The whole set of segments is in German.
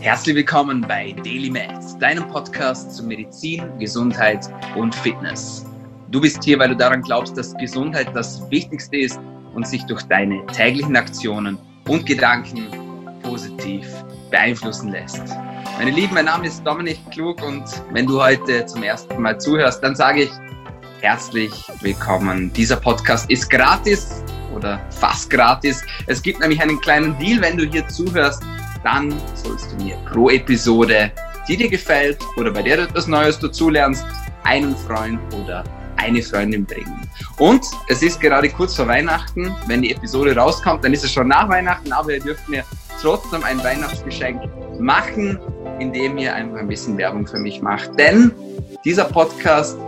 Herzlich willkommen bei Daily Med, deinem Podcast zu Medizin, Gesundheit und Fitness. Du bist hier, weil du daran glaubst, dass Gesundheit das Wichtigste ist und sich durch deine täglichen Aktionen und Gedanken positiv beeinflussen lässt. Meine Lieben, mein Name ist Dominik Klug und wenn du heute zum ersten Mal zuhörst, dann sage ich herzlich willkommen. Dieser Podcast ist gratis oder fast gratis. Es gibt nämlich einen kleinen Deal, wenn du hier zuhörst dann sollst du mir pro Episode, die dir gefällt oder bei der du etwas Neues dazulernst, einen Freund oder eine Freundin bringen. Und es ist gerade kurz vor Weihnachten. Wenn die Episode rauskommt, dann ist es schon nach Weihnachten, aber ihr dürft mir trotzdem ein Weihnachtsgeschenk machen, indem ihr einfach ein bisschen Werbung für mich macht. Denn dieser Podcast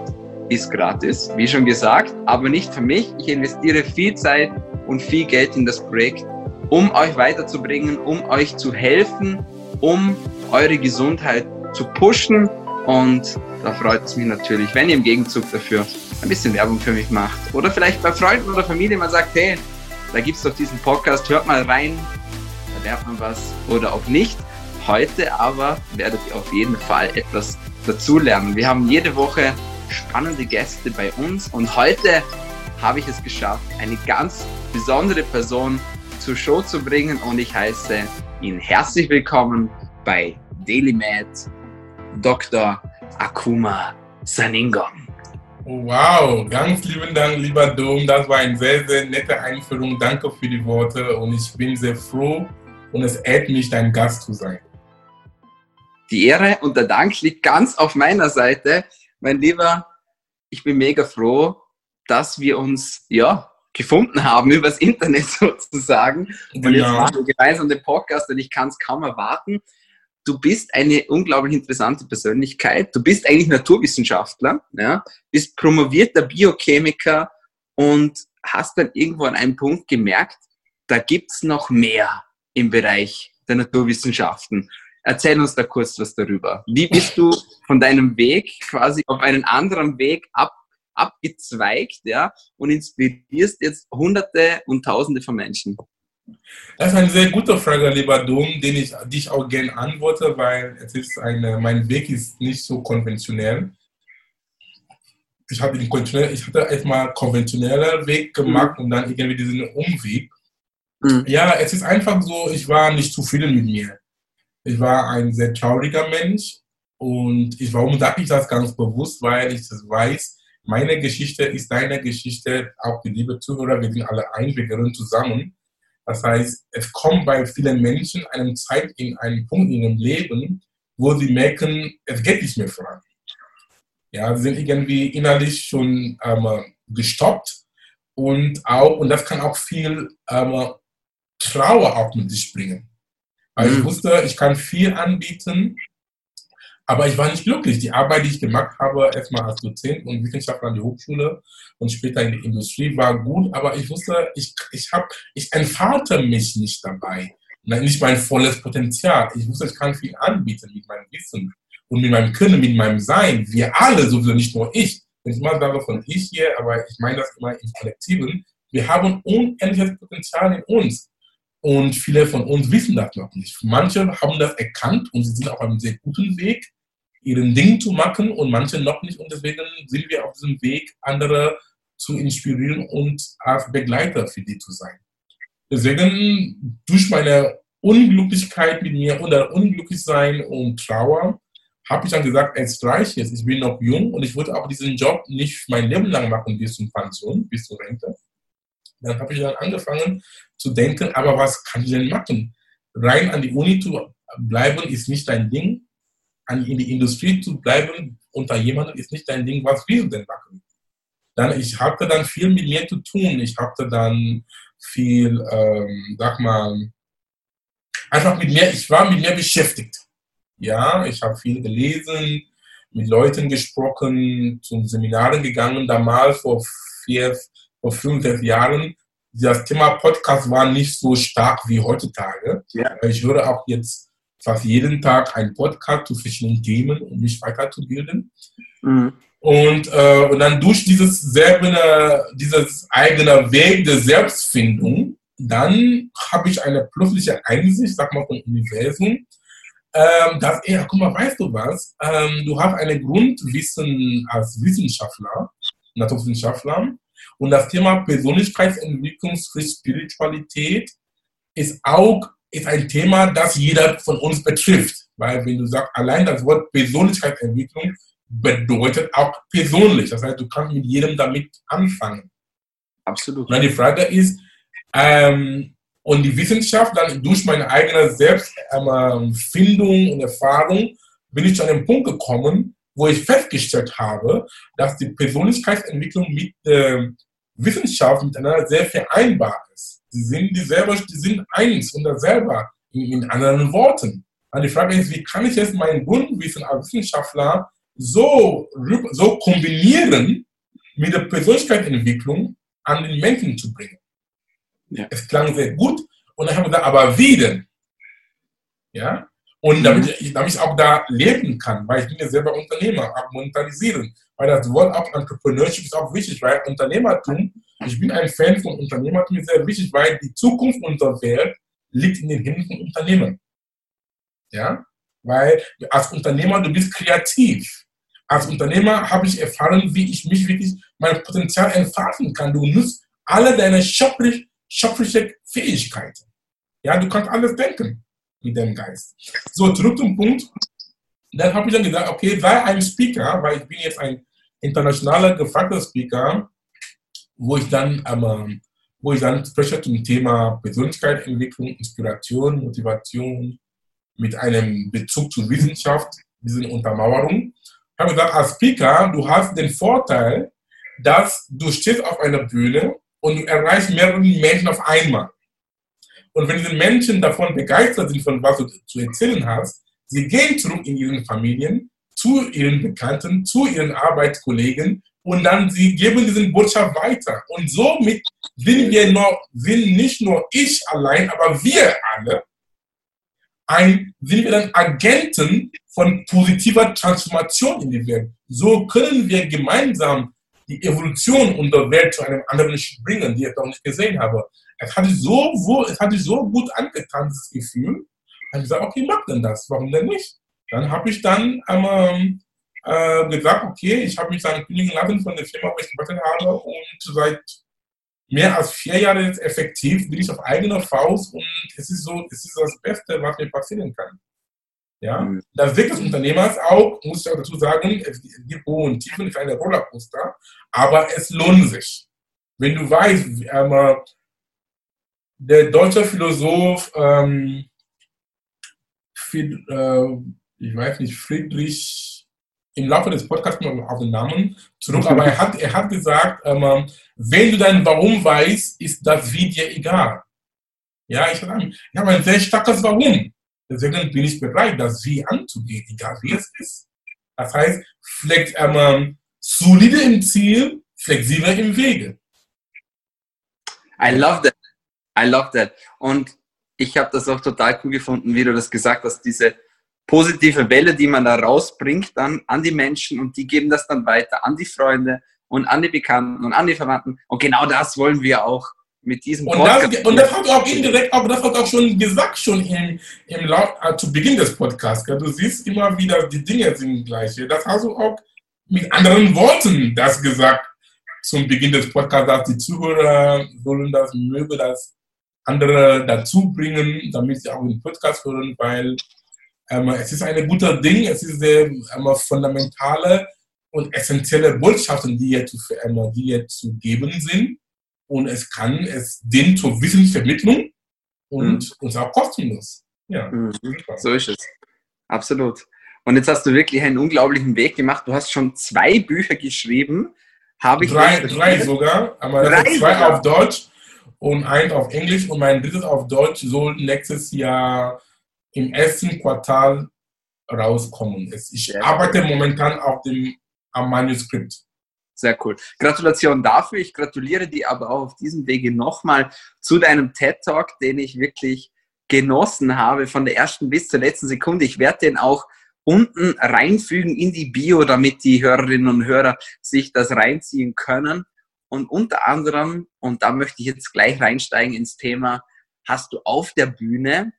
ist gratis, wie schon gesagt, aber nicht für mich. Ich investiere viel Zeit und viel Geld in das Projekt um euch weiterzubringen, um euch zu helfen, um eure Gesundheit zu pushen. Und da freut es mich natürlich, wenn ihr im Gegenzug dafür ein bisschen Werbung für mich macht. Oder vielleicht bei Freunden oder Familie mal sagt, hey, da gibt es doch diesen Podcast, hört mal rein, da lernt man was oder auch nicht. Heute aber werdet ihr auf jeden Fall etwas dazulernen. Wir haben jede Woche spannende Gäste bei uns und heute habe ich es geschafft, eine ganz besondere Person zur Show zu bringen und ich heiße ihn herzlich willkommen bei DailyMed Dr. Akuma Saningong. Wow, ganz lieben Dank, lieber Dom. Das war eine sehr, sehr nette Einführung. Danke für die Worte und ich bin sehr froh und es ehrt mich, dein Gast zu sein. Die Ehre und der Dank liegt ganz auf meiner Seite. Mein Lieber, ich bin mega froh, dass wir uns ja gefunden haben übers Internet sozusagen. Und jetzt machen wir gemeinsam den Podcast und ich kann es kaum erwarten. Du bist eine unglaublich interessante Persönlichkeit. Du bist eigentlich Naturwissenschaftler, ja, bist promovierter Biochemiker und hast dann irgendwo an einem Punkt gemerkt, da gibt's noch mehr im Bereich der Naturwissenschaften. Erzähl uns da kurz was darüber. Wie bist du von deinem Weg quasi auf einen anderen Weg ab abgezweigt, ja, und inspirierst jetzt Hunderte und Tausende von Menschen? Das ist eine sehr gute Frage, lieber Dom, den ich dich auch gerne antworte, weil es ist eine, mein Weg ist nicht so konventionell. Ich, habe den ich hatte erstmal konventioneller Weg gemacht mhm. und dann irgendwie diesen Umweg. Mhm. Ja, es ist einfach so, ich war nicht zufrieden mit mir. Ich war ein sehr trauriger Mensch und ich, warum sage ich das ganz bewusst? Weil ich das weiß, meine Geschichte ist deine Geschichte, auch die liebe Zuhörer, wir sind alle ein, wir gehören zusammen. Das heißt, es kommt bei vielen Menschen eine Zeit in einem Punkt in ihrem Leben, wo sie merken, es geht nicht mehr voran. Ja, sie sind irgendwie innerlich schon ähm, gestoppt und auch, und das kann auch viel ähm, Trauer auch mit sich bringen. Weil mhm. ich wusste, ich kann viel anbieten, aber ich war nicht glücklich. Die Arbeit, die ich gemacht habe, erstmal als Dozent und Wissenschaftler an der Hochschule und später in der Industrie, war gut. Aber ich wusste, ich, ich, hab, ich entfalte mich nicht dabei. Nicht mein volles Potenzial. Ich wusste, ich kann viel anbieten mit meinem Wissen und mit meinem Können, mit meinem Sein. Wir alle, sowieso nicht nur ich. Ich mal sage von ich hier, aber ich meine das immer im Kollektiven. Wir haben unendliches Potenzial in uns. Und viele von uns wissen das noch nicht. Manche haben das erkannt und sie sind auf einem sehr guten Weg, ihren Ding zu machen und manche noch nicht. Und deswegen sind wir auf diesem Weg, andere zu inspirieren und als Begleiter für die zu sein. Deswegen durch meine Unglücklichkeit mit mir oder Unglücklichsein und Trauer habe ich dann gesagt, es reicht jetzt, ich bin noch jung und ich wollte auch diesen Job nicht mein Leben lang machen bis zum Pension, bis zur Rente. Dann habe ich dann angefangen zu denken, aber was kann ich denn machen? Rein an die Uni zu bleiben ist nicht dein Ding. An, in die Industrie zu bleiben unter jemandem ist nicht dein Ding. Was willst du denn machen? Dann, ich hatte dann viel mit mir zu tun. Ich hatte dann viel, ähm, sag mal, einfach mit mir, ich war mit mir beschäftigt. Ja, ich habe viel gelesen, mit Leuten gesprochen, zu Seminaren gegangen, damals vor vier, vor fünf, sechs Jahren, das Thema Podcast war nicht so stark wie heutzutage. Ja. Ich höre auch jetzt fast jeden Tag einen Podcast zu verschiedenen Themen, um mich weiterzubilden. Mhm. Und, äh, und dann durch dieses selbe, dieses eigene Weg der Selbstfindung, dann habe ich eine plötzliche Einsicht, sag mal, vom Universum. ähm, dass er, guck mal, weißt du was, ähm, du hast eine Grundwissen als Wissenschaftler, Naturwissenschaftler, und das Thema Persönlichkeitsentwicklung Spiritualität ist auch ist ein Thema, das jeder von uns betrifft. Weil wenn du sagst, allein das Wort Persönlichkeitsentwicklung bedeutet auch persönlich. Das heißt, du kannst mit jedem damit anfangen. Absolut. Und dann die Frage ist, ähm, und die Wissenschaft dann durch meine eigene Selbstfindung und Erfahrung bin ich zu einem Punkt gekommen, wo ich festgestellt habe, dass die Persönlichkeitsentwicklung mit der Wissenschaft miteinander sehr vereinbar ist. Die sind dieselbe, die sind eins und dasselbe in, in anderen Worten. Und die Frage ist, wie kann ich jetzt mein Grundwissen als Wissenschaftler so, so kombinieren mit der Persönlichkeitsentwicklung an den Menschen zu bringen? Ja. Es klang sehr gut und dann habe ich gesagt, aber wie denn? Ja? Und damit mhm. ich, damit ich auch da leben kann, weil ich bin ja selber Unternehmer, auch monetarisieren. Weil das Wort auch Entrepreneurship ist auch wichtig, weil Unternehmertum, ich bin ein Fan von Unternehmertum, sehr wichtig, weil die Zukunft unserer Welt liegt in den Händen von Unternehmen. Ja? Weil als Unternehmer, du bist kreativ. Als Unternehmer habe ich erfahren, wie ich mich wirklich mein Potenzial entfalten kann. Du nutzt alle deine schöpfliche, schöpfliche Fähigkeiten. Ja, du kannst alles denken mit dem Geist. So, zurück zum Punkt. Dann habe ich dann gesagt, okay, sei ein Speaker, weil ich bin jetzt ein internationaler gefragter Speaker, wo ich dann, ähm, wo ich dann spreche zum Thema Persönlichkeitsentwicklung, Inspiration, Motivation, mit einem Bezug zur Wissenschaft, diesen Untermauerung. Ich habe gesagt, als Speaker, du hast den Vorteil, dass du stehst auf einer Bühne und du erreichst mehrere Menschen auf einmal. Und wenn diese Menschen davon begeistert sind, von was du zu erzählen hast, sie gehen zurück in ihren Familien, zu ihren Bekannten, zu ihren Arbeitskollegen und dann sie geben diese Botschaft weiter. Und somit sind wir noch, sind nicht nur ich allein, aber wir alle ein, sind wir dann Agenten von positiver Transformation in die Welt. So können wir gemeinsam die Evolution unserer Welt zu einem anderen Schritt bringen, die ich noch nicht gesehen habe. Es hat sich so, es hat sich so gut angetan, dieses Gefühl. Dann habe ich gesagt, okay, mach denn das, warum denn nicht? Dann habe ich dann ähm, äh, gesagt, okay, ich habe mich dann kündigen lassen von der Firma, wo ich gearbeitet habe und seit mehr als vier Jahren effektiv bin ich auf eigener Faust und es ist so, es ist das Beste, was mir passieren kann. Ja, mhm. das Weg des Unternehmers auch, muss ich auch dazu sagen, es gibt Hohe und Tiefen, ist eine Rollercoaster, aber es lohnt sich. Wenn du weißt, ähm, der deutsche Philosoph, ähm, Fried, äh, ich weiß nicht, Friedrich, im Laufe des Podcasts mal auf den Namen zurück, aber er hat, er hat gesagt, ähm, wenn du dein Warum weißt, ist das Wie dir egal. Ja, ich habe ein sehr starkes Warum. Deswegen bin ich bereit, das Wie anzugehen, egal wie es ist. Das heißt, flex, ähm, solide im Ziel, flexibel im Wege. I love that. I love that. Und ich habe das auch total cool gefunden, wie du das gesagt hast, diese positive Welle, die man da rausbringt dann an die Menschen und die geben das dann weiter an die Freunde und an die Bekannten und an die Verwandten. Und genau das wollen wir auch mit diesem und das, und das hat auch indirekt, aber das hat auch schon gesagt, schon im, im Lauf, äh, zu Beginn des Podcasts. Du siehst immer wieder, die Dinge sind gleich. Das hast du auch mit anderen Worten das gesagt zum Beginn des Podcasts, dass die Zuhörer sollen das, möge das andere dazu bringen, damit sie auch den Podcast hören, weil es ist ein guter Ding, es ist sehr ähm, fundamentale und essentielle Botschaften, die hier, zu, ähm, die hier zu geben sind und es kann, es dient zur Wissensvermittlung und, mhm. und auch kostenlos. Ja, mhm. So ist es. Absolut. Und jetzt hast du wirklich einen unglaublichen Weg gemacht. Du hast schon zwei Bücher geschrieben. Habe ich drei, drei sogar. Aber drei zwei sogar. auf Deutsch und eins auf Englisch. Und mein drittes auf Deutsch soll nächstes Jahr im ersten Quartal rauskommen. Ich arbeite momentan auf dem am Manuskript. Sehr cool. Gratulation dafür. Ich gratuliere dir aber auch auf diesem Wege nochmal zu deinem TED Talk, den ich wirklich genossen habe, von der ersten bis zur letzten Sekunde. Ich werde den auch unten reinfügen in die Bio, damit die Hörerinnen und Hörer sich das reinziehen können. Und unter anderem, und da möchte ich jetzt gleich reinsteigen ins Thema, hast du auf der Bühne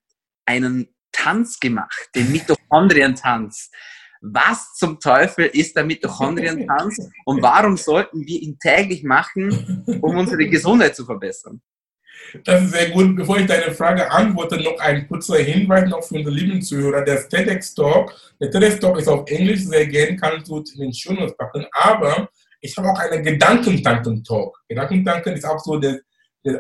einen Tanz gemacht, den Mitochondrientanz. Was zum Teufel ist der Mitochondrientanz und warum sollten wir ihn täglich machen, um unsere Gesundheit zu verbessern? Das ist sehr gut. Bevor ich deine Frage antworte, noch ein kurzer Hinweis noch für unsere lieben Zuhörer. Der TEDx Talk, der TEDx Talk ist auf Englisch sehr gern, kannst du in den Show packen, aber ich habe auch einen Gedankentanken-Talk. Gedankentanken ist auch so der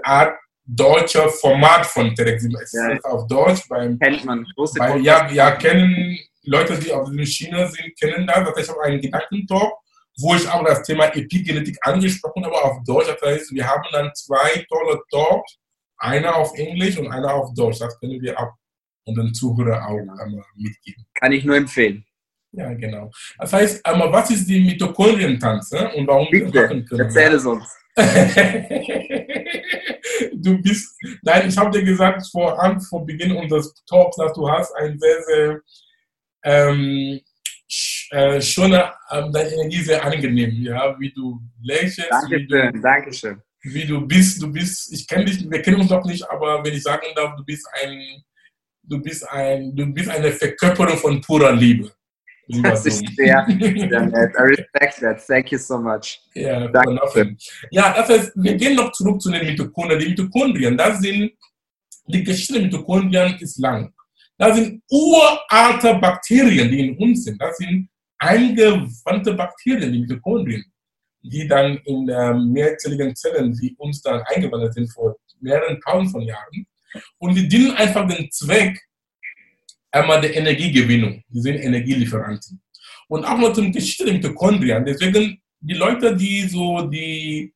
Art deutscher Format von TEDx. Es ja. ist auf Deutsch. Beim, Kennt man. Bei, ja, ja, kennen Leute, die auf der Schiene sind, kennen das. Das heißt, ich habe einen Gedankentalk, wo ich auch das Thema Epigenetik angesprochen habe, auf Deutsch. Das heißt, wir haben dann zwei tolle Talks, einer auf Englisch und einer auf Deutsch. Das können wir auch unseren Zuhörern auch einmal mitgeben. Kann ich nur empfehlen. Ja, genau. Das heißt, einmal, was ist die Mitochondrientanz und warum Bitte, wir machen können? Erzähl es uns. Du bist, nein, ich habe dir gesagt vor, vor Beginn unseres Talks, dass du hast ein sehr, sehr ähm, äh, schon äh, deine Energie sehr angenehm, ja, wie du lächelst. Dankeschön, wie du, Dankeschön. Wie du bist, du bist, ich kenne dich, wir kennen uns noch nicht, aber wenn ich sagen darf, du bist ein, du bist ein, du bist eine Verkörperung von purer Liebe. Das ist sehr, sehr nett. I respect that. Thank you so much. Ja, Danke. ja, das heißt, wir gehen noch zurück zu den Mitochondrien. Die Mitochondrien, das sind, die Geschichte der Mitochondrien ist lang. Das sind uralte Bakterien, die in uns sind. Das sind eingewandte Bakterien, die Mitochondrien, die dann in äh, mehrzelligen Zellen, die uns dann eingewandert sind vor mehreren tausend von Jahren. Und die dienen einfach den Zweck einmal der Energiegewinnung. Die sind Energielieferanten. Und auch noch zum Geschichte der Mitochondrien. Deswegen die Leute, die so die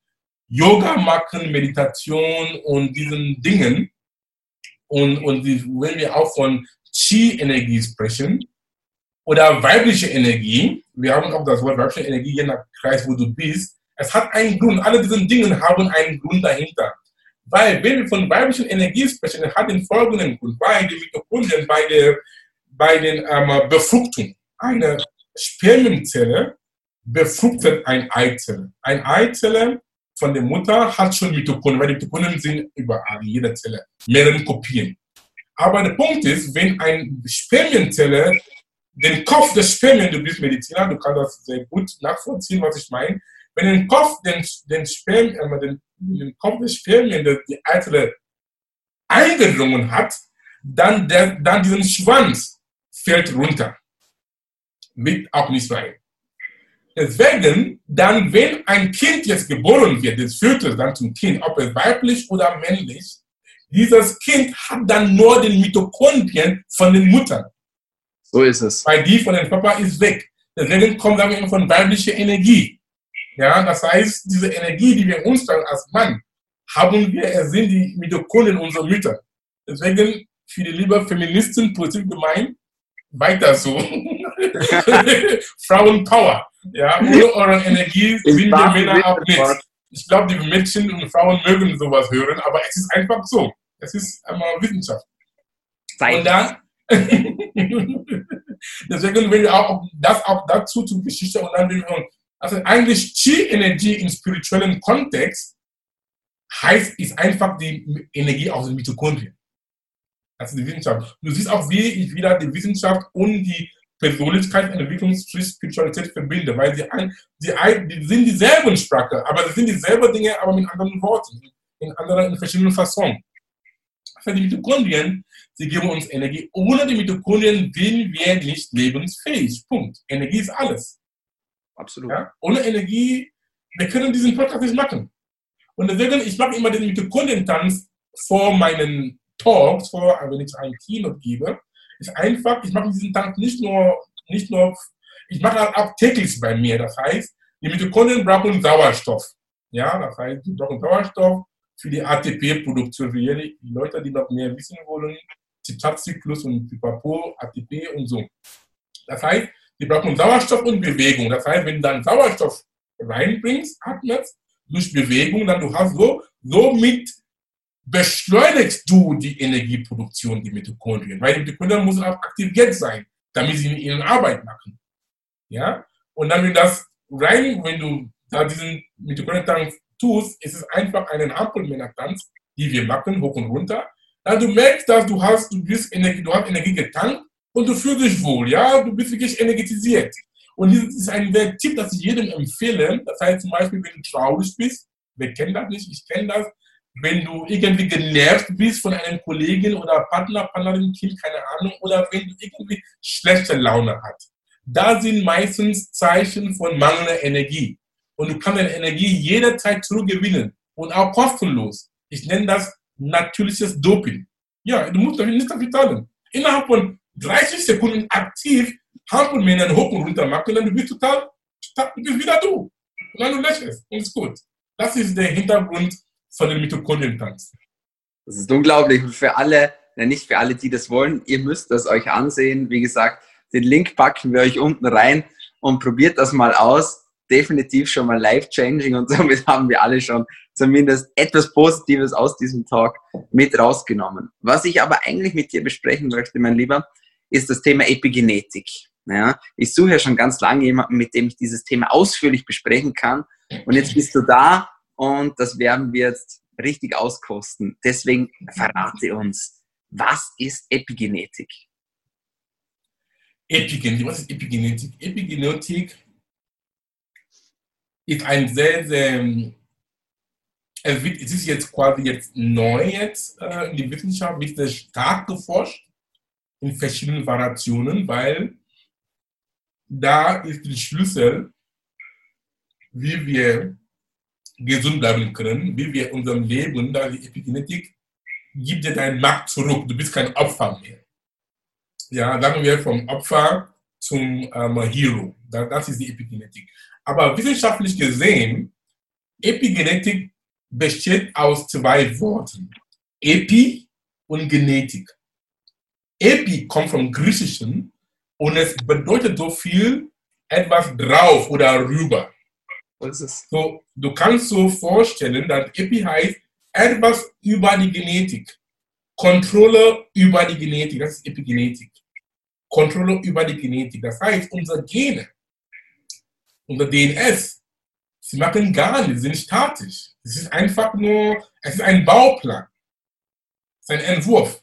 Yoga machen, Meditation und diesen Dingen, und, und die, wenn wir auch von Qi-Energie sprechen oder weibliche Energie, wir haben auch das Wort weibliche Energie je nach Kreis, wo du bist, es hat einen Grund. Alle diese Dinge haben einen Grund dahinter. Weil, wenn wir von weiblichen Energie sprechen, hat den folgenden Grund. Weil die Mitochondrien bei der bei den ähm, Befruchtung, eine Spermienzelle befruchtet eine Eizelle. Eine Eizelle von der Mutter hat schon Mitochondrien, weil die Mitochondrien sind überall, in jeder Zelle, mehrere Kopien. Aber der Punkt ist, wenn eine Spermienzelle den Kopf des Spermien, du bist Mediziner, du kannst das sehr gut nachvollziehen, was ich meine. Wenn den Kopf, den, den, Spermien, äh, den, den Kopf des Spermien, die Eizelle eingedrungen hat, dann, der, dann diesen Schwanz fällt runter. Wird auch nicht sein. Deswegen, dann, wenn ein Kind jetzt geboren wird, das führt es dann zum Kind, ob es weiblich oder männlich, dieses Kind hat dann nur den Mitochondrien von den Muttern. So ist es. Weil die von den Papa ist weg. Deswegen kommt dann von weiblicher Energie. Ja, das heißt, diese Energie, die wir uns dann als Mann haben, wir, es sind die Mitochondrien unserer Mütter. Deswegen für die liebe Feministen positiv gemeint, weiter so. Frauenpower. Ja, ohne eure Energie sind wir Männer auch nicht. Ich glaube, die Mädchen und Frauen mögen sowas hören, aber es ist einfach so. Es ist einmal Wissenschaft. Zeit. Und dann, deswegen will ich auch das auch dazu zur Geschichte und dann will ich, also eigentlich Chi-Energie im spirituellen Kontext heißt, ist einfach die Energie aus den Mitochondrien. Das ist die Wissenschaft. Du siehst auch, wie ich wieder die Wissenschaft und die Persönlichkeitsentwicklung Spiritualität verbinde, weil sie, ein, sie, die sind dieselben Sprache, aber sie sind dieselben Dinge, aber mit anderen Worten, in anderen, in verschiedenen Fassonen. Für die Mitochondrien, sie geben uns Energie. Ohne die Mitochondrien sind wir nicht lebensfähig. Punkt. Energie ist alles. Absolut. Ja? Ohne Energie, wir können diesen Podcast nicht machen. Und deswegen, ich mache immer den Mitochondrientanz vor meinen Talks, vor, wenn ich ein Keynote gebe, ist einfach, ich mache diesen Tank nicht nur, nicht nur, ich mache auch täglich bei mir. Das heißt, die Mitochondrien brauchen Sauerstoff. Ja, das heißt, die brauchen Sauerstoff für die ATP-Produktion, für die Leute, die noch mehr wissen wollen, Zitratzyklus und Pipapo, ATP und so. Das heißt, die brauchen Sauerstoff und Bewegung. Das heißt, wenn du dann Sauerstoff reinbringst, atmest, durch Bewegung, dann du hast so, so mit beschleunigst du die Energieproduktion, die Mitochondrien, weil die Mitochondrien müssen auch aktiviert sein, damit sie ihre Arbeit machen. Ja? Und dann, wenn das rein, wenn du da diesen Mitochondrien tust, ist es einfach einen Ampelmänner-Tanz, die wir machen, hoch und runter. dann du merkst, dass du hast, du bist Energie, du hast Energie getankt und du fühlst dich wohl, ja, du bist wirklich energetisiert. Und das ist ein Tipp, das ich jedem empfehle. Das heißt zum Beispiel, wenn du traurig bist, wer kennt das nicht, ich kenne das, wenn du irgendwie genervt bist von einem Kollegen oder Partner, Partnerin, Kind, keine Ahnung, oder wenn du irgendwie schlechte Laune hast. Da sind meistens Zeichen von mangelnder Energie. Und du kannst deine Energie jederzeit zurückgewinnen und auch kostenlos. Ich nenne das natürliches Doping. Ja, du musst nicht dafür zahlen. Innerhalb von 30 Sekunden aktiv Hampelmännern hoch und runter machen, dann du bist total, du bist wieder du. Und dann du lächelst und ist gut. Das ist der Hintergrund von den Mitochondrientanz. Das ist unglaublich. Und für alle, nicht für alle, die das wollen, ihr müsst das euch ansehen. Wie gesagt, den Link packen wir euch unten rein und probiert das mal aus. Definitiv schon mal life-changing und somit haben wir alle schon zumindest etwas Positives aus diesem Talk mit rausgenommen. Was ich aber eigentlich mit dir besprechen möchte, mein Lieber, ist das Thema Epigenetik. Ja, ich suche ja schon ganz lange jemanden, mit dem ich dieses Thema ausführlich besprechen kann. Und jetzt bist du da und das werden wir jetzt richtig auskosten. Deswegen verrate uns, was ist Epigenetik? Epigenetik, was ist Epigenetik? Epigenetik ist ein sehr, sehr, es ist jetzt quasi jetzt neu jetzt äh, in der Wissenschaft, wird sehr stark geforscht in verschiedenen Variationen, weil da ist der Schlüssel, wie wir gesund bleiben können, wie wir unserem Leben, da die Epigenetik gibt dir deine Macht zurück. Du bist kein Opfer mehr. Ja, sagen wir vom Opfer zum ähm, Hero. Das ist die Epigenetik. Aber wissenschaftlich gesehen, Epigenetik besteht aus zwei Worten. Epi und Genetik. Epi kommt vom Griechischen und es bedeutet so viel etwas drauf oder rüber. Was ist so, du kannst so vorstellen, dass Epi heißt etwas über die Genetik. Kontrolle über die Genetik, das ist Epigenetik. Kontrolle über die Genetik. Das heißt, unsere Gene, unser DNS, sie machen gar nichts, sie sind statisch. Es ist einfach nur, es ist ein Bauplan. Es ist ein Entwurf.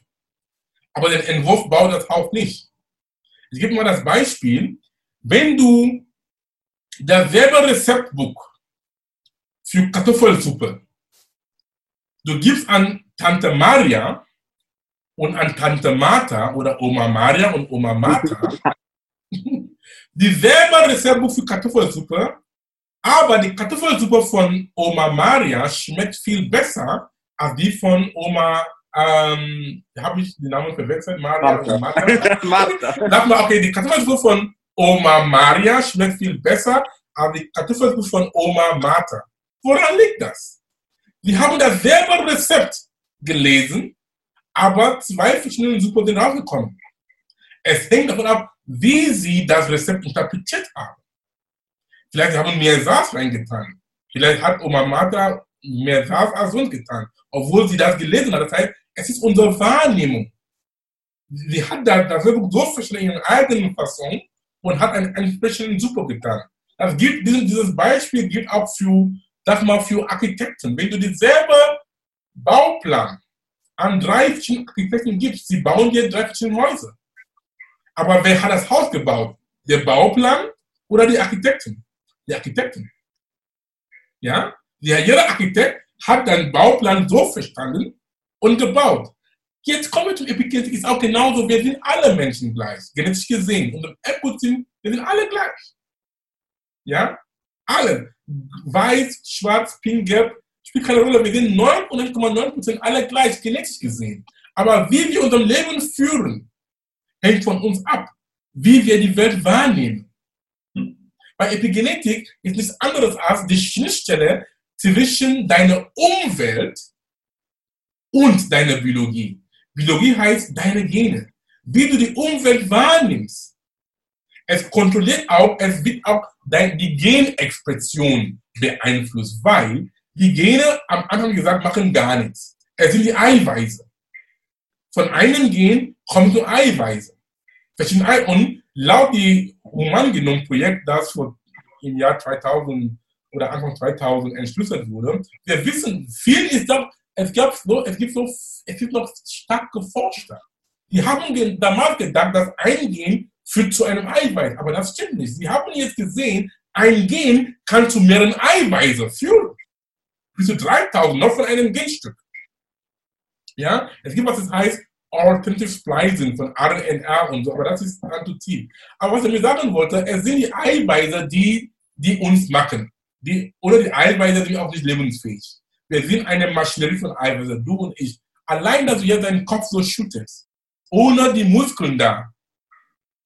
Aber der Entwurf baut das auch nicht. Ich gebe mal das Beispiel. Wenn du dasselbe Rezeptbuch für Kartoffelsuppe, du gibst an Tante Maria und an Tante Martha oder Oma Maria und Oma Martha dieselbe Rezeptbuch für Kartoffelsuppe, aber die Kartoffelsuppe von Oma Maria schmeckt viel besser als die von Oma ähm, habe ich den Namen verwechselt? Maria Martha. Martha. Martha. okay, die Kartoffelsuppe von Oma Maria schmeckt viel besser als die Kartoffelsuppe von Oma Martha. Woran liegt das? Wir haben dasselbe Rezept gelesen, aber zwei verschiedene Suppen sind rausgekommen. Es hängt davon ab, wie sie das Rezept interpretiert haben. Vielleicht haben mehr Saas reingetan. Vielleicht hat Oma Martha mehr Saas als uns getan, obwohl sie das gelesen hat. Das heißt, es ist unsere Wahrnehmung. Sie hat das, so verschieden in ihrer eigenen Fassung und hat einen entsprechenden Super getan. Das gilt, dieses Beispiel gilt auch für, sag mal, für Architekten. Wenn du dieselbe Bauplan an drei verschiedenen Architekten gibst, sie bauen dir drei verschiedene Häuser. Aber wer hat das Haus gebaut? Der Bauplan oder die Architekten? Die Architekten. Ja? Jeder Architekt hat den Bauplan so verstanden, und gebaut. Jetzt kommen wir zum Epigenetik, ist auch genauso, wir sind alle Menschen gleich, genetisch gesehen. Und im sind, wir sind alle gleich. Ja? Alle. Weiß, schwarz, pink, gelb, spielt keine Rolle. Wir sind 99,9% alle gleich, genetisch gesehen. Aber wie wir unser Leben führen, hängt von uns ab. Wie wir die Welt wahrnehmen. Bei Epigenetik ist nichts anderes als die Schnittstelle zwischen deiner Umwelt und deine Biologie. Biologie heißt deine Gene. Wie du die Umwelt wahrnimmst. Es kontrolliert auch, es wird auch die Genexpression beeinflusst, weil die Gene am Anfang gesagt machen gar nichts. Es sind die Eiweiße. Von einem Gen kommen so Eiweiße. Und laut dem Humangenom-Projekt, das vor im Jahr 2000 oder Anfang 2000 entschlüsselt wurde, wir wissen, viel ist doch es, gab so, es, gibt so, es gibt noch starke Forscher. Die haben damals gedacht, dass ein Gen führt zu einem Eiweiß, aber das stimmt nicht. Sie haben jetzt gesehen, ein Gen kann zu mehreren Eiweißen führen. Bis zu 3000, noch von einem Genstück. Ja, es gibt was das heißt Alternative Splicing von RNA und so, aber das ist tief. Aber was ich mir sagen wollte, es sind die Eiweiße, die, die uns machen. Die, oder die Eiweiße sind auch nicht lebensfähig. Wir sind eine Maschinerie von Eiweißen, du und ich. Allein, dass du jetzt deinen Kopf so schüttest, ohne die Muskeln da,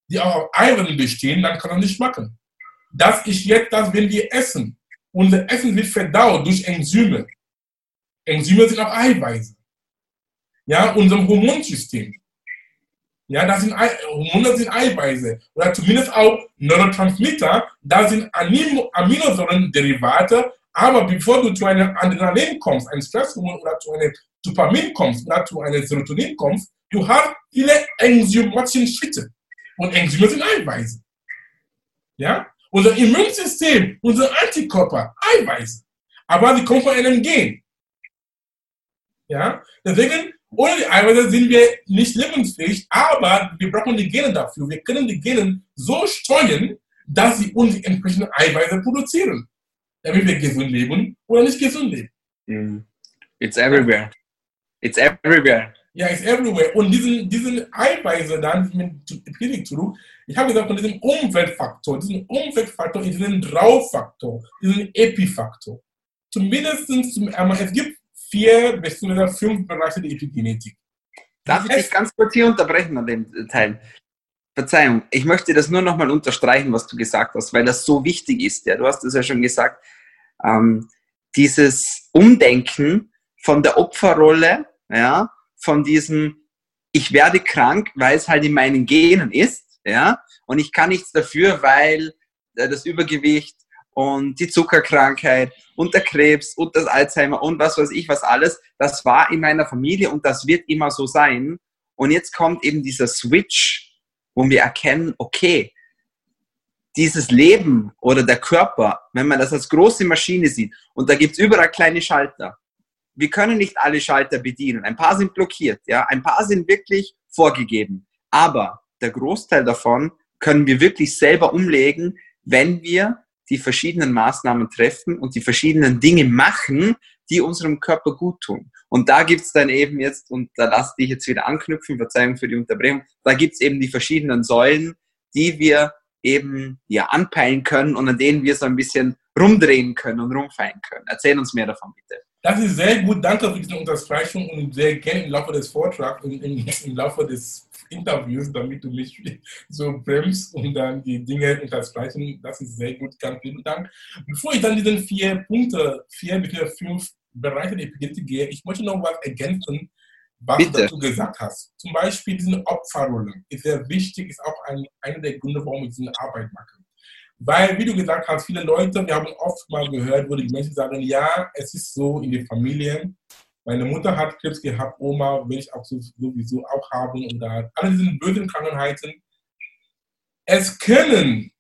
die auch auf Eiweißen bestehen, dann kann er nicht machen. Das ist jetzt das, wenn wir essen. Unser Essen wird verdaut durch Enzyme. Enzyme sind auch Eiweiße. Ja, unserem Hormonsystem. Ja, das sind Hormone sind Eiweiße oder zumindest auch Neurotransmitter. Da sind Aminosäuren-Derivate. Aber bevor du zu einem Adrenalin kommst, einem Stresshormon oder zu einem Dopamin kommst oder zu einem Serotonin kommst, du hast viele enzymatischen Schritte. Und Enzyme sind Eiweiße. Ja? Unser Immunsystem, unser Antikörper, Eiweiße. Aber sie kommen von einem Gen. Ja? Deswegen, ohne die Eiweiße sind wir nicht lebensfähig, aber wir brauchen die Gene dafür. Wir können die Gene so steuern, dass sie uns die entsprechenden Eiweiße produzieren, damit wir gesund leben oder nicht gesund leben. Mm. It's everywhere. It's everywhere. Ja, it's everywhere. Und diesen, diesen Eiweiße dann mit Klinik zu ich habe gesagt, von diesem Umweltfaktor, diesen Umweltfaktor ist diesen Draufaktor, diesen Epifaktor. Zumindest zum, es gibt vier bis fünf Bereiche der Epigenetik. Darf ich dich ganz kurz hier unterbrechen an dem Teil? Verzeihung, ich möchte das nur nochmal unterstreichen, was du gesagt hast, weil das so wichtig ist. Ja, du hast es ja schon gesagt. Ähm, dieses Umdenken von der Opferrolle, ja, von diesem, ich werde krank, weil es halt in meinen Genen ist, ja, und ich kann nichts dafür, weil äh, das Übergewicht und die Zuckerkrankheit und der Krebs und das Alzheimer und was weiß ich was alles, das war in meiner Familie und das wird immer so sein. Und jetzt kommt eben dieser Switch, wo wir erkennen, okay, dieses Leben oder der Körper, wenn man das als große Maschine sieht, und da gibt es überall kleine Schalter. Wir können nicht alle Schalter bedienen. Ein paar sind blockiert, ja, ein paar sind wirklich vorgegeben. Aber der Großteil davon können wir wirklich selber umlegen, wenn wir die verschiedenen Maßnahmen treffen und die verschiedenen Dinge machen, die unserem Körper gut tun. Und da gibt's dann eben jetzt, und da lasse ich jetzt wieder anknüpfen, Verzeihung für die Unterbrechung, da gibt's eben die verschiedenen Säulen, die wir eben ja anpeilen können und an denen wir so ein bisschen rumdrehen können und rumfeilen können. Erzähl uns mehr davon bitte. Das ist sehr gut. Danke für diese Unterstreichung und sehr gerne im Laufe des Vortrags und im, im Laufe des Interviews, damit du mich so bremst und dann die Dinge unterstreichen. Das ist sehr gut. Ganz vielen Dank. Bevor ich dann diesen vier Punkte, vier bis fünf Bereiche der Epigenetik gehe, ich möchte noch was ergänzen, was Bitte. du dazu gesagt hast. Zum Beispiel diese Opferrolle ist sehr wichtig, ist auch ein, einer der Gründe, warum ich diese Arbeit mache. Weil, wie du gesagt hast, viele Leute, wir haben oft mal gehört, wo die Menschen sagen, ja, es ist so in den Familien, meine Mutter hat Krebs gehabt, Oma will ich auch sowieso auch haben und da alle diese bösen Krankheiten. Es können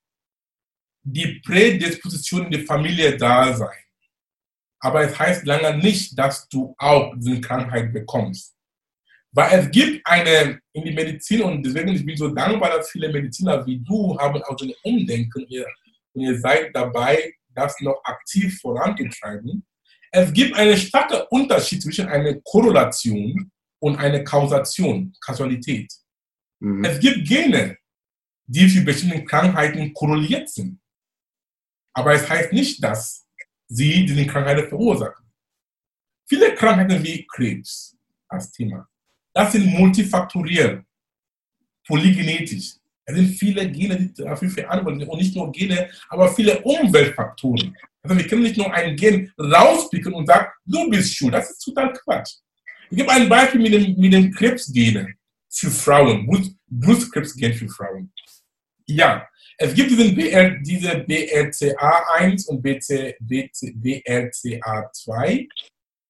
die Prädispositionen der Familie da sein. Aber es heißt lange nicht, dass du auch diese Krankheit bekommst. Weil es gibt eine in die Medizin und deswegen ich bin so dankbar, dass viele Mediziner wie du haben auch so ein Umdenken hier und ihr seid dabei, das noch aktiv voranzutreiben. Es gibt einen starken Unterschied zwischen einer Korrelation und einer Kausation, Kausalität. Mhm. Es gibt Gene, die für bestimmte Krankheiten korreliert sind. Aber es heißt nicht, dass sie diese Krankheiten verursachen. Viele Krankheiten wie Krebs als Thema, das sind multifaktoriell, polygenetisch. Es sind viele Gene, die dafür verantwortlich sind und nicht nur Gene, aber viele Umweltfaktoren. Also wir können nicht nur ein Gen rauspicken und sagen, du bist schuld. Das ist total Quatsch. Ich gebe ein Beispiel mit dem, mit dem Krebsgenen für Frauen, Brustkrebsgen für Frauen. Ja, es gibt diesen BR, diese BRCA1 und BC, BC, BRCA2.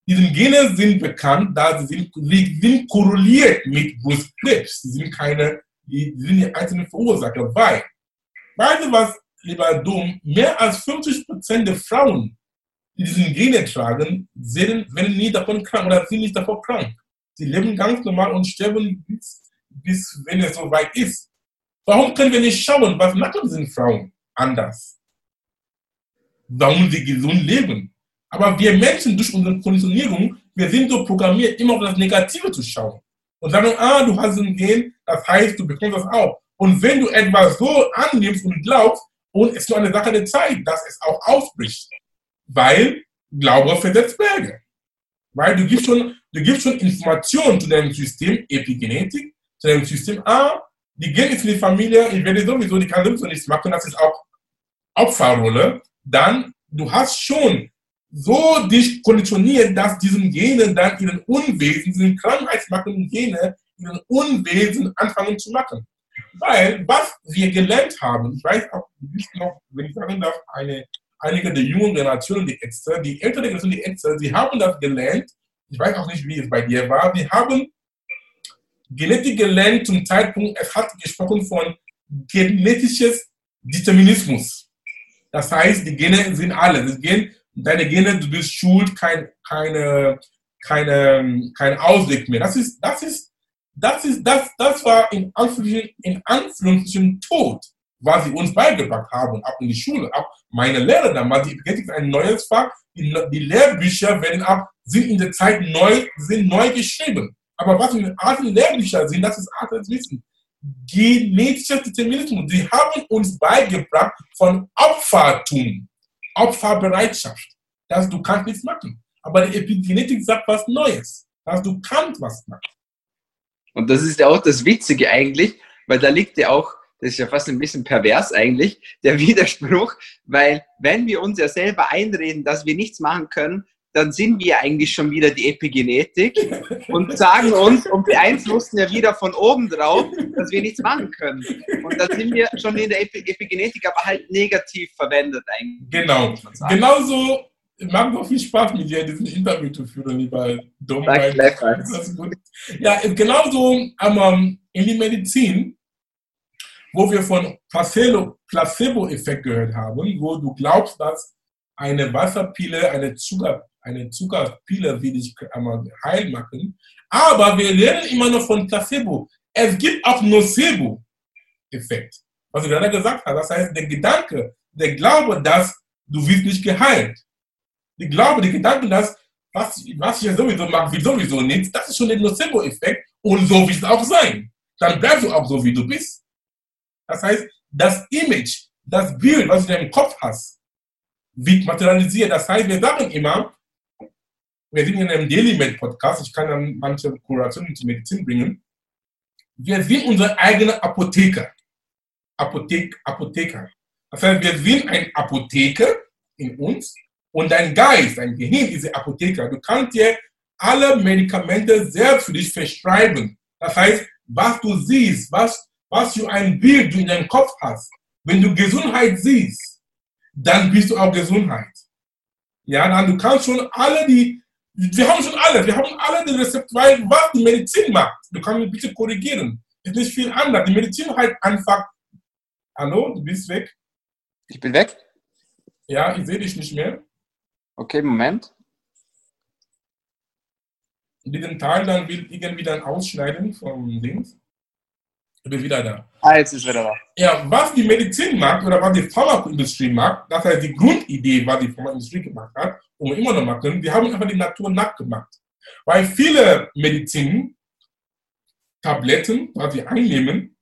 Diese Gene sind bekannt, da sie sind, sie sind korreliert mit Brustkrebs. Sie sind keine, die, sind die einzelnen Verursacher, weil, weißt du was, lieber Dumm, mehr als 50 Prozent der Frauen, die diesen Gene tragen, sind, werden nie davon krank oder sind nicht davon krank. Sie leben ganz normal und sterben bis, bis wenn es so weit ist. Warum können wir nicht schauen, was machen diese Frauen anders? Warum sie gesund leben? Aber wir Menschen durch unsere Konditionierung, wir sind so programmiert, immer auf das Negative zu schauen. Und sagen, ah, du hast ein Gen, das heißt, du bekommst das auch. Und wenn du etwas so annimmst und glaubst, und es ist nur eine Sache der Zeit, dass es auch ausbricht. Weil Glaube versetzt Berge. Weil du gibst schon, du gibst schon Informationen zu deinem System, Epigenetik, zu deinem System, ah, die gehen jetzt in die Familie, ich werde sowieso, die kann sowieso nichts machen, das ist auch Opferrolle, dann du hast schon so dich konditioniert, dass diesen Genen dann ihren Unwesen, diesen krankheitsmachenden Gene, ihren Unwesen anfangen zu machen. Weil, was wir gelernt haben, ich weiß auch, noch, wenn ich sagen darf, eine, einige der jungen Generationen, die Ärzte, die ältere Generation, die Ärzte, sie haben das gelernt, ich weiß auch nicht, wie es bei dir war, die haben Genetik gelernt zum Zeitpunkt, es hat gesprochen von genetisches Determinismus. Das heißt, die Gene sind alle. Gen, deine Gene, du bist schuld, kein, keine, keine, kein Ausweg mehr. Das ist, das ist, das ist, das, das war in Anführungsstrichen, in Anführungsstrichen tot, was sie uns beigebracht haben, auch in die Schule. Auch meine Lehrer damals, die Genetik ist ein neues Fach. Die, die Lehrbücher werden auch, sind in der Zeit neu, sind neu geschrieben. Aber was den alten Lehrbüchern sind, das ist altes Wissen. Genetischer Determinismus. Sie haben uns beigebracht von Opfertum, Opferbereitschaft, dass du kannst nichts machen. Aber die Epigenetik sagt was Neues, dass du kannst was machen. Und das ist ja auch das Witzige eigentlich, weil da liegt ja auch, das ist ja fast ein bisschen pervers eigentlich, der Widerspruch, weil wenn wir uns ja selber einreden, dass wir nichts machen können, dann sind wir eigentlich schon wieder die Epigenetik und sagen uns und beeinflussen ja wieder von oben drauf, dass wir nichts machen können. Und dann sind wir schon in der Epigenetik, aber halt negativ verwendet eigentlich. Genau. Genauso macht doch viel Spaß mit dir, diesen Interview zu führen, lieber Dom. Ja, genauso ähm, in der Medizin, wo wir von Placebo-Effekt gehört haben, wo du glaubst, dass eine Wasserpille, eine Zucker eine Zuckerpille will ich einmal heil machen. Aber wir lernen immer noch von Placebo. Es gibt auch Nocebo-Effekt. Was du gerade gesagt hast. Das heißt, der Gedanke, der Glaube, dass du wirst nicht geheilt. Der Glaube, der Gedanke, dass was, was ich ja sowieso mache, will sowieso nichts, das ist schon der Nocebo-Effekt. Und so wird es auch sein. Dann bleibst du auch so, wie du bist. Das heißt, das Image, das Bild, was du in deinem Kopf hast, wird materialisiert. Das heißt, wir sagen immer, wir sind in einem Daily Med Podcast, ich kann dann manche Kurationen zur Medizin bringen. Wir sind unsere eigene Apotheker. Apothek, Apotheker. Das heißt, wir sind ein Apotheker in uns und dein Geist, dein Gehirn ist Apotheker. Du kannst dir alle Medikamente selbst für dich verschreiben. Das heißt, was du siehst, was, was für ein Bild du in deinem Kopf hast. Wenn du Gesundheit siehst, dann bist du auch Gesundheit. Ja, dann du kannst schon alle die wir haben schon alle, wir haben alle den Rezept, weil was die Medizin macht, du kannst mich bitte korrigieren, ist nicht viel anders. Die Medizin halt einfach, hallo, du bist weg. Ich bin weg? Ja, ich sehe dich nicht mehr. Okay, Moment. Diesen Teil dann will irgendwie dann ausschneiden vom Dings. Ich bin wieder da. Ah, jetzt ist wieder da. Ja, was die Medizin macht oder was die Pharmaindustrie macht, das heißt die Grundidee, was die Pharmaindustrie gemacht hat, und immer noch machen, die haben einfach die Natur nachgemacht. Weil viele Medizin, Tabletten, was sie einnehmen,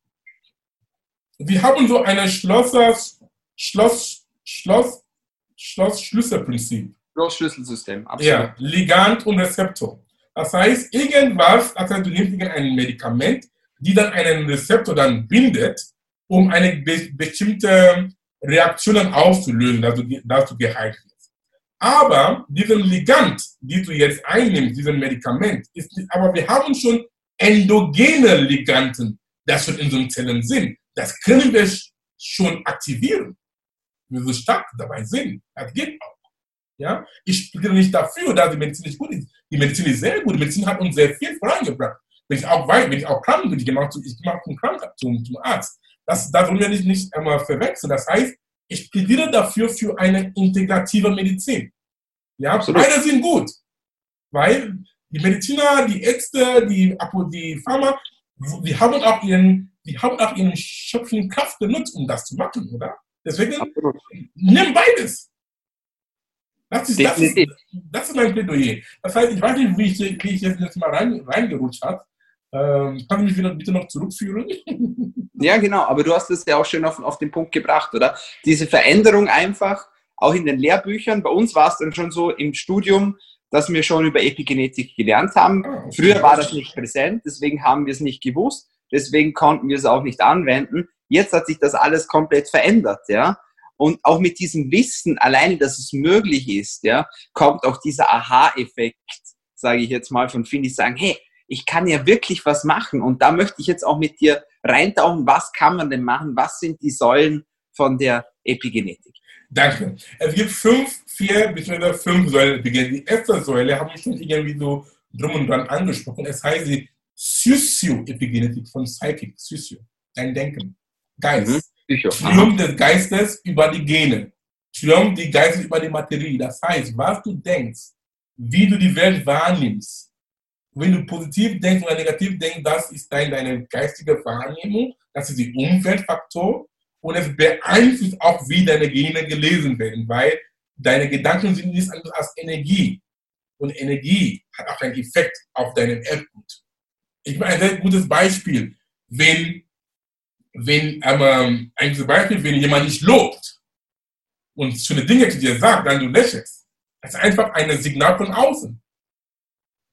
die haben so ein Schlossers, Schloss, Schloss, Schloss-Schlüsselprinzip. Schloss-Schlüsselsystem, absolut. Ja, Ligand und Rezeptor. Das heißt, irgendwas, also du nimmst ein Medikament, die dann einen Rezeptor dann bindet, um eine be bestimmte Reaktion auszulösen, dass du, dass du geheilt wirst. Aber diesen Ligand, die du jetzt einnimmst, diesen Medikament, ist aber wir haben schon endogene Liganden, das schon in unseren Zellen sind. Das können wir schon aktivieren. Wir so stark dabei sind. Das geht auch. Ja? Ich bin nicht dafür, dass die Medizin nicht gut ist. Die Medizin ist sehr gut. Die Medizin hat uns sehr viel vorangebracht. Wenn ich auch weiß, wenn ich auch krank bin, ich mache zum Krank zum, zum Arzt. Das, das wollen wir nicht, nicht einmal verwechseln. Das heißt, ich plädiere dafür für eine integrative Medizin. Ja, Absolut. beide sind gut. Weil die Mediziner, die Ärzte, die, die Pharma, die haben auch ihren, die haben auch ihren schöpfenden Kraft genutzt, um das zu machen, oder? Deswegen Absolut. nimm beides. Das ist, das, ist, das ist mein Plädoyer. Das heißt, ich weiß nicht, wie ich, wie ich jetzt mal rein, reingerutscht habe. Ähm, kann ich mich wieder bitte noch zurückführen? ja, genau, aber du hast es ja auch schön auf, auf den Punkt gebracht, oder? Diese Veränderung einfach, auch in den Lehrbüchern. Bei uns war es dann schon so im Studium, dass wir schon über Epigenetik gelernt haben. Ah. Früher war das nicht präsent, deswegen haben wir es nicht gewusst, deswegen konnten wir es auch nicht anwenden. Jetzt hat sich das alles komplett verändert, ja. Und auch mit diesem Wissen alleine, dass es möglich ist, ja, kommt auch dieser Aha-Effekt, sage ich jetzt mal, von die sagen, hey, ich kann ja wirklich was machen. Und da möchte ich jetzt auch mit dir reintauchen, was kann man denn machen? Was sind die Säulen von der Epigenetik? Danke. Es gibt fünf, vier bzw. fünf Säulen. Die erste Säule habe ich schon irgendwie so drum und dran angesprochen. Es heißt die Socio-Epigenetik von Psychic, Socio, dein Denken, Geist. Mhm. Triumph des Geistes über die Gene. Triumph des Geistes über die Materie. Das heißt, was du denkst, wie du die Welt wahrnimmst. Wenn du positiv denkst oder negativ denkst, das ist deine geistige Wahrnehmung. Das ist der Umweltfaktor. Und es beeinflusst auch, wie deine Gene gelesen werden, weil deine Gedanken sind nichts anderes als Energie. Und Energie hat auch einen Effekt auf deinen Erbgut. Ich meine, ein sehr gutes Beispiel. Wenn wenn ähm, ein Beispiel, wenn jemand nicht lobt und schöne Dinge zu dir sagt, dann du lächelst. Das ist einfach ein Signal von außen.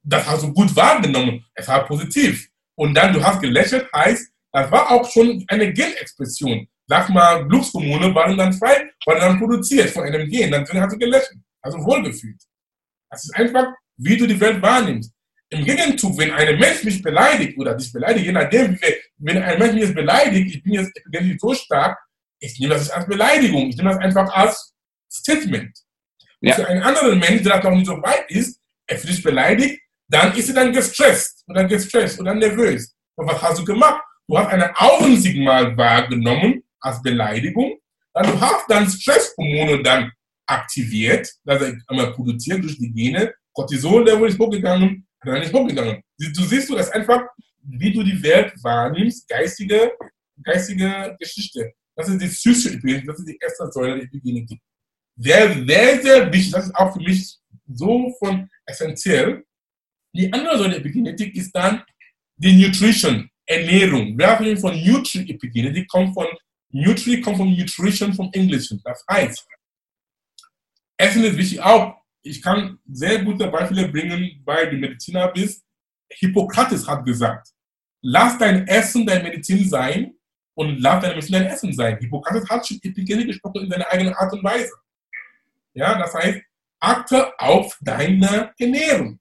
Das hast du gut wahrgenommen. Es war positiv. Und dann du hast gelächelt, heißt, das war auch schon eine Genexpression. Sag mal, Glückshormone waren dann frei, waren dann produziert von einem Gen. Dann hast du gelächelt. Also wohlgefühlt. Das ist einfach, wie du die Welt wahrnimmst. Im Gegenzug, wenn ein Mensch mich beleidigt oder dich beleidigt, je nachdem, wenn ein Mensch mich jetzt beleidigt, ich bin jetzt epigenetisch so stark, ich nehme das nicht als Beleidigung, ich nehme das einfach als Statement. Ja. Für einen anderen Mensch, der noch nicht so weit ist, er fühlt sich beleidigt, dann ist er dann gestresst oder gestresst oder nervös. Und was hast du gemacht? Du hast ein Augensignal wahrgenommen als Beleidigung, dann du hast dann Stresshormone dann aktiviert, also einmal produziert durch die Gene, Cortisol-Level ist hochgegangen, dann ist hochgegangen. Du siehst du das einfach, wie du die Welt wahrnimmst, geistige, geistige Geschichte. Das ist die Psychoepigenetik, das ist die erste Säule der Epigenetik. Sehr, sehr, sehr wichtig, das ist auch für mich so von essentiell. Die andere Säule der Epigenetik ist dann die Nutrition, Ernährung. Wir haben von Nutri-Epigenetik, kommt von Nutri, kommt von Nutrition vom Englischen. Das heißt, Essen ist wichtig auch ich kann sehr gute Beispiele bringen, weil du Mediziner bist. Hippokrates hat gesagt, lass dein Essen deine Medizin sein und lass deine Medizin dein Essen sein. Hippokrates hat schon Epigene gesprochen in seiner eigenen Art und Weise. Ja, das heißt, achte auf deine Ernährung.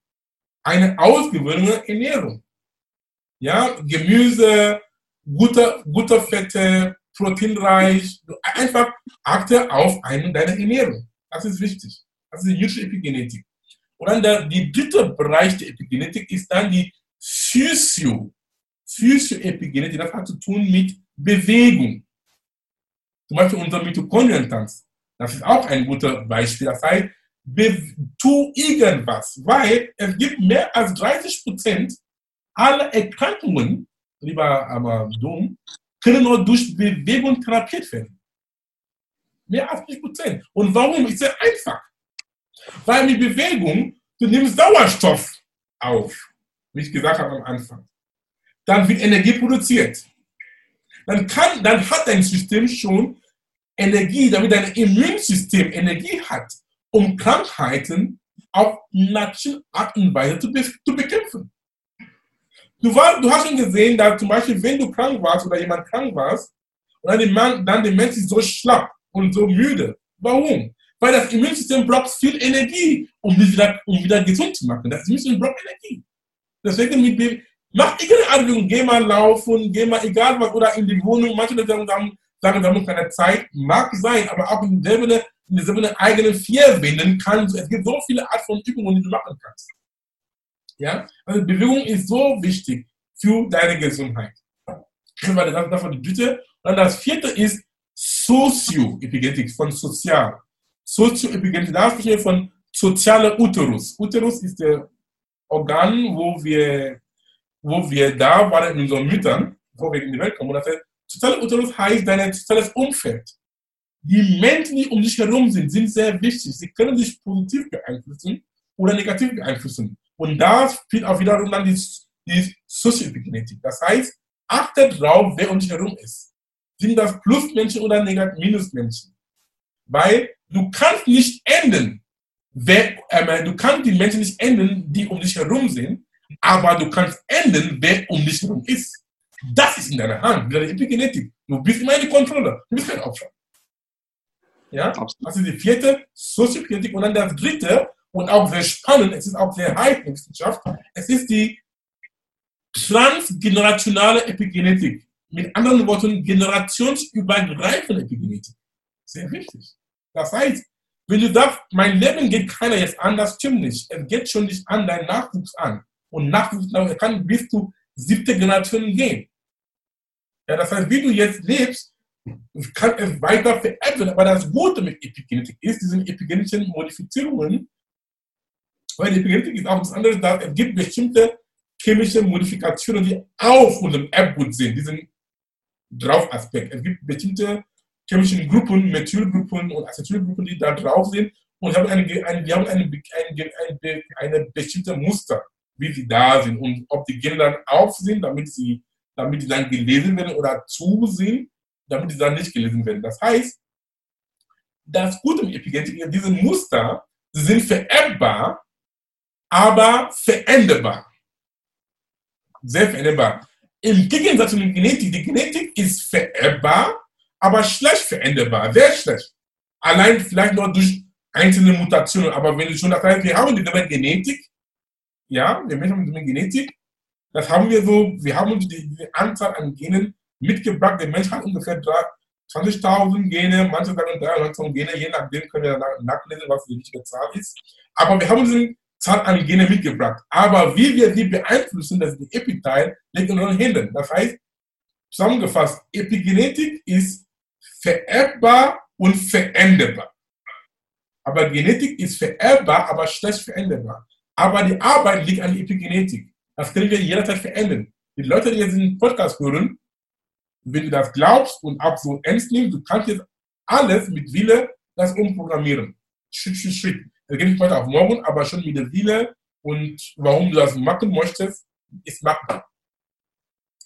Eine ausgewogene Ernährung. Ja, Gemüse, gute, gute Fette, proteinreich. Einfach achte auf eine deiner Ernährung. Das ist wichtig. Das ist die jüdische Epigenetik. Und dann der die dritte Bereich der Epigenetik ist dann die Physio. Physio-Epigenetik, das hat zu tun mit Bewegung. Zum Beispiel unser Mitochondrientanz. Das ist auch ein guter Beispiel. Das heißt, tu irgendwas, weil es gibt mehr als 30 Prozent aller Erkrankungen, lieber aber dumm, können nur durch Bewegung therapiert werden. Mehr als 30 Prozent. Und warum? Ist sehr einfach. Weil mit Bewegung, du nimmst Sauerstoff auf, wie ich gesagt habe am Anfang. Dann wird Energie produziert. Dann, kann, dann hat dein System schon Energie, damit dein Immunsystem Energie hat, um Krankheiten auf natürliche Art und Weise zu, zu bekämpfen. Du, war, du hast schon gesehen, dass zum Beispiel, wenn du krank warst oder jemand krank warst, und dann, der, dann der Mensch ist so schlapp und so müde. Warum? Weil das Immunsystem braucht viel Energie, um wieder, um wieder gesund zu machen. Das Immunsystem braucht Energie. Deswegen mit, mach irgendeine Art geh mal laufen, geh mal egal was, oder in die Wohnung. Manche Leute sagen, wir haben keine Zeit. Mag sein, aber auch in derselben, in derselben eigenen vier Wänden kannst Es gibt so viele Art von Übungen, die du machen kannst. Ja? Also Bewegung ist so wichtig für deine Gesundheit. Das war die dritte. Und das vierte ist Sozioepigenetik, von sozial. Sozioepigenetik, da sprechen wir von soziale Uterus. Uterus ist der Organ, wo wir, wo wir da waren in unseren Müttern, bevor wir in die Welt kommen. Und das heißt, soziale Uterus heißt dein soziales Umfeld. Die Menschen, die um dich herum sind, sind sehr wichtig. Sie können dich positiv beeinflussen oder negativ beeinflussen. Und da spielt auch wiederum dann die, die Sozioepigenetik. Das heißt, achte drauf, wer um dich herum ist. Sind das Plusmenschen oder Minusmenschen? Weil du kannst nicht ändern, wer, äh, du kannst die Menschen nicht ändern, die um dich herum sind, aber du kannst ändern, wer um dich herum ist. Das ist in deiner Hand, deine Epigenetik. Du bist immer die Kontrolle, du bist kein Opfer. Ja? Das ist die vierte, Soziokinetik. Und dann das dritte, und auch sehr spannend, es ist auch sehr heiß Wissenschaft, es ist die transgenerationale Epigenetik. Mit anderen Worten, generationsübergreifende Epigenetik. Sehr wichtig. Das heißt, wenn du sagst, mein Leben geht keiner jetzt an, das stimmt nicht. Es geht schon nicht an deinen Nachwuchs an. Und Nachwuchs kann bis zu siebte Generation gehen. Ja, das heißt, wie du jetzt lebst, kann es weiter verändern. Aber das Gute mit Epigenetik ist, diese epigenetischen Modifizierungen, weil Epigenetik ist auch das andere, dass es gibt bestimmte chemische Modifikationen, die auf unserem Erbgut sind, diesen Draufaspekt. Es gibt bestimmte chemischen Gruppen, Methylgruppen und Acetylgruppen, die da drauf sind. Und haben eine, eine, die haben eine, eine, eine, bestimmte Muster, wie sie da sind und ob die Gene dann auf sind, damit sie, damit sie dann gelesen werden oder zu sind, damit sie dann nicht gelesen werden. Das heißt, das Gute im Epigenetik diese Muster sind vererbbar, aber veränderbar. Sehr veränderbar. Im Gegensatz zu der Genetik, die Genetik ist vererbbar, aber schlecht veränderbar, sehr schlecht. Allein vielleicht nur durch einzelne Mutationen, aber wenn du schon das heißt, wir haben dieselbe Genetik, ja, wir Menschen haben dieselbe Genetik, das haben wir so, wir haben die, die Anzahl an Genen mitgebracht, der Mensch hat ungefähr 20.000 Gene, manche sagen 300.000 Gene, je nachdem können wir nachlesen, was die richtige Zahl ist. Aber wir haben eine Zahl an Gene mitgebracht. Aber wie wir sie beeinflussen, das ist die Epiteil, liegt in unseren Händen. Das heißt, zusammengefasst, Epigenetik ist vererbbar und veränderbar. Aber Genetik ist vererbbar, aber schlecht veränderbar. Aber die Arbeit liegt an der Epigenetik. Das können wir jederzeit verändern. Die Leute, die jetzt den Podcast hören, wenn du das glaubst und auch so ernst nimmst, du kannst jetzt alles mit Wille das umprogrammieren. Schritt für Schritt. Das geht nicht heute auf morgen, aber schon mit der Wille und warum du das machen möchtest, ist machbar.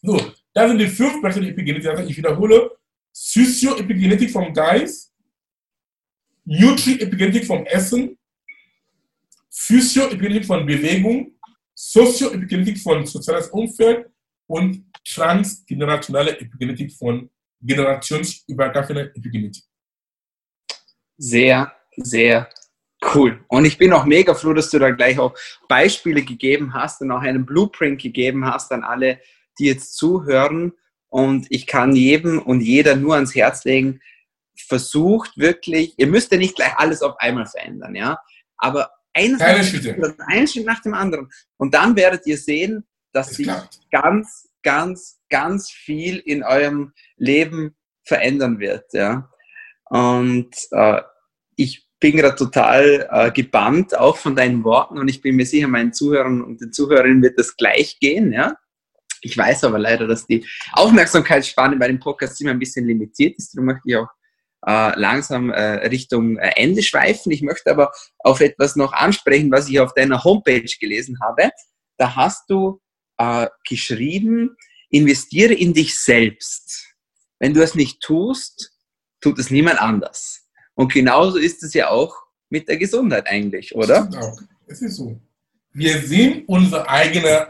So, das sind die fünf Bereiche der Epigenetik. Also ich wiederhole, Sozioepigenetik vom Geist, Nutri-Epigenetik vom Essen, Physio-Epigenetik von Bewegung, Sozioepigenetik von soziales Umfeld und transgenerationale Epigenetik von generationsübergreifender Epigenetik. Sehr, sehr cool. Und ich bin auch mega froh, dass du da gleich auch Beispiele gegeben hast und auch einen Blueprint gegeben hast an alle, die jetzt zuhören und ich kann jedem und jeder nur ans Herz legen, versucht wirklich, ihr müsst ja nicht gleich alles auf einmal verändern, ja, aber eines ein Schritt nach dem anderen. Und dann werdet ihr sehen, dass sich ganz, ganz, ganz viel in eurem Leben verändern wird, ja. Und äh, ich bin gerade total äh, gebannt, auch von deinen Worten, und ich bin mir sicher, meinen Zuhörern und den Zuhörerinnen wird das gleich gehen, ja. Ich weiß aber leider, dass die Aufmerksamkeitsspanne bei dem Podcast immer ein bisschen limitiert ist. Darum möchte ich auch äh, langsam äh, Richtung äh, Ende schweifen. Ich möchte aber auf etwas noch ansprechen, was ich auf deiner Homepage gelesen habe. Da hast du äh, geschrieben, investiere in dich selbst. Wenn du es nicht tust, tut es niemand anders. Und genauso ist es ja auch mit der Gesundheit eigentlich, oder? Es ist so. Wir sind unsere eigene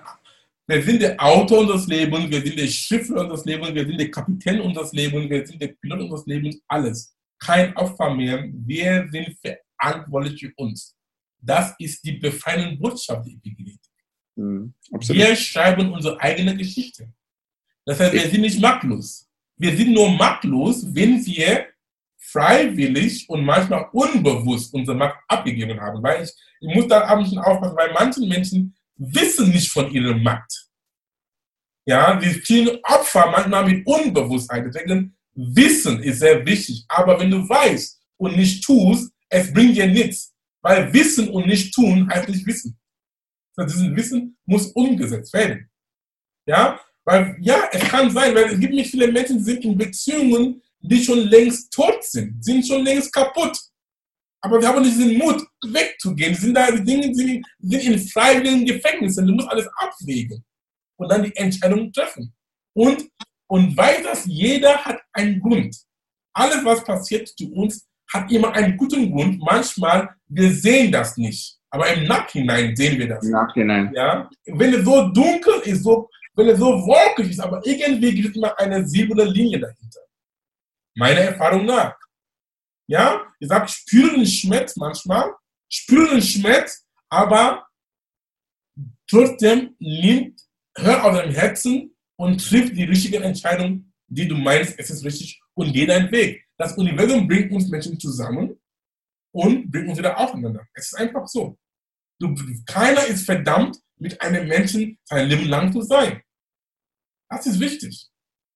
wir sind der Autor unseres Lebens, wir sind der Schiffler unseres Lebens, wir sind der Kapitän unseres Lebens, wir sind der Pilot unseres Lebens, alles. Kein Opfer mehr. Wir sind verantwortlich für uns. Das ist die befreiende Botschaft der Epigenetik. Mhm, wir schreiben unsere eigene Geschichte. Das heißt, wir sind nicht machtlos. Wir sind nur machtlos, wenn wir freiwillig und manchmal unbewusst unsere Macht abgegeben haben. Weil ich, ich muss da abends schon aufpassen, weil manche Menschen wissen nicht von ihrer Macht. Ja, die spielen Opfer manchmal mit Unbewusstheit. Deswegen Wissen ist sehr wichtig. Aber wenn du weißt und nicht tust, es bringt dir nichts. Weil Wissen und nicht tun heißt nicht Wissen. Also dieses Wissen muss umgesetzt werden. Ja, weil, ja, es kann sein, weil es gibt nicht viele Menschen, die sind in Beziehungen, die schon längst tot sind, sind schon längst kaputt. Aber wir haben nicht den Mut, wegzugehen. Die sind da, die Dinge sind, sind in freiwilligen Gefängnissen. Du musst alles abwägen und dann die Entscheidung treffen. Und, und weil das jeder hat einen Grund. Alles, was passiert zu uns, hat immer einen guten Grund. Manchmal, wir sehen das nicht. Aber im Nachhinein sehen wir das. Im Nachhinein. Ja? Wenn es so dunkel ist, so, wenn es so wolkig ist, aber irgendwie gibt es immer eine silberne Linie dahinter. Meiner Erfahrung nach. Ja, ich sage, spüren Schmerz manchmal, spüren Schmerz, aber trotzdem nimmt, hör auf dein Herzen und trifft die richtige Entscheidung, die du meinst, es ist richtig und geh deinen Weg. Das Universum bringt uns Menschen zusammen und bringt uns wieder aufeinander. Es ist einfach so. Du, keiner ist verdammt, mit einem Menschen sein Leben lang zu sein. Das ist wichtig.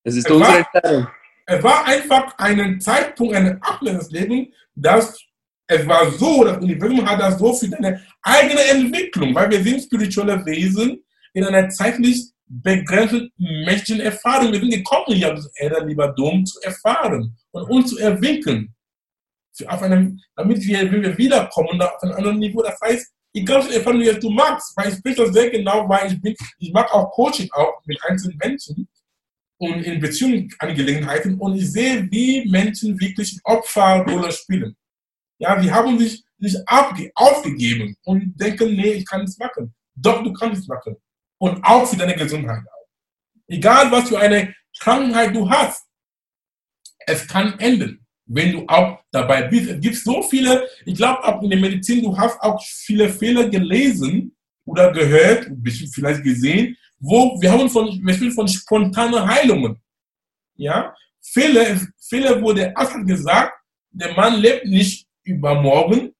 Das ist es unsere Entscheidung. Es war einfach ein Zeitpunkt, ein Abschnitt des Lebens, dass es war so, das Universum hat das so für deine eigene Entwicklung, weil wir sind spirituelle Wesen in einer zeitlich begrenzten menschlichen Erfahrung. Wir sind gekommen, hier auf das Erde, lieber Dom, zu erfahren und uns zu entwickeln. Auf einem, damit wir, wenn wir wiederkommen, auf einem anderen Niveau, das heißt, egal welche Erfahrung du magst, weil ich spreche das sehr genau, weil ich bin, ich mag auch Coaching auch mit einzelnen Menschen und in Beziehungsangelegenheiten und ich sehe, wie Menschen wirklich Opferrolle spielen. Ja, die haben sich nicht aufgegeben und denken, nee, ich kann nichts machen. Doch, du kannst es machen. Und auch für deine Gesundheit. Egal, was für eine Krankheit du hast, es kann enden, wenn du auch dabei bist. Es gibt so viele, ich glaube, auch in der Medizin, du hast auch viele Fehler gelesen oder gehört, vielleicht gesehen, wo wir haben von, wir sprechen von spontanen Heilungen. Ja, wo der Arzt hat gesagt, der Mann lebt nicht übermorgen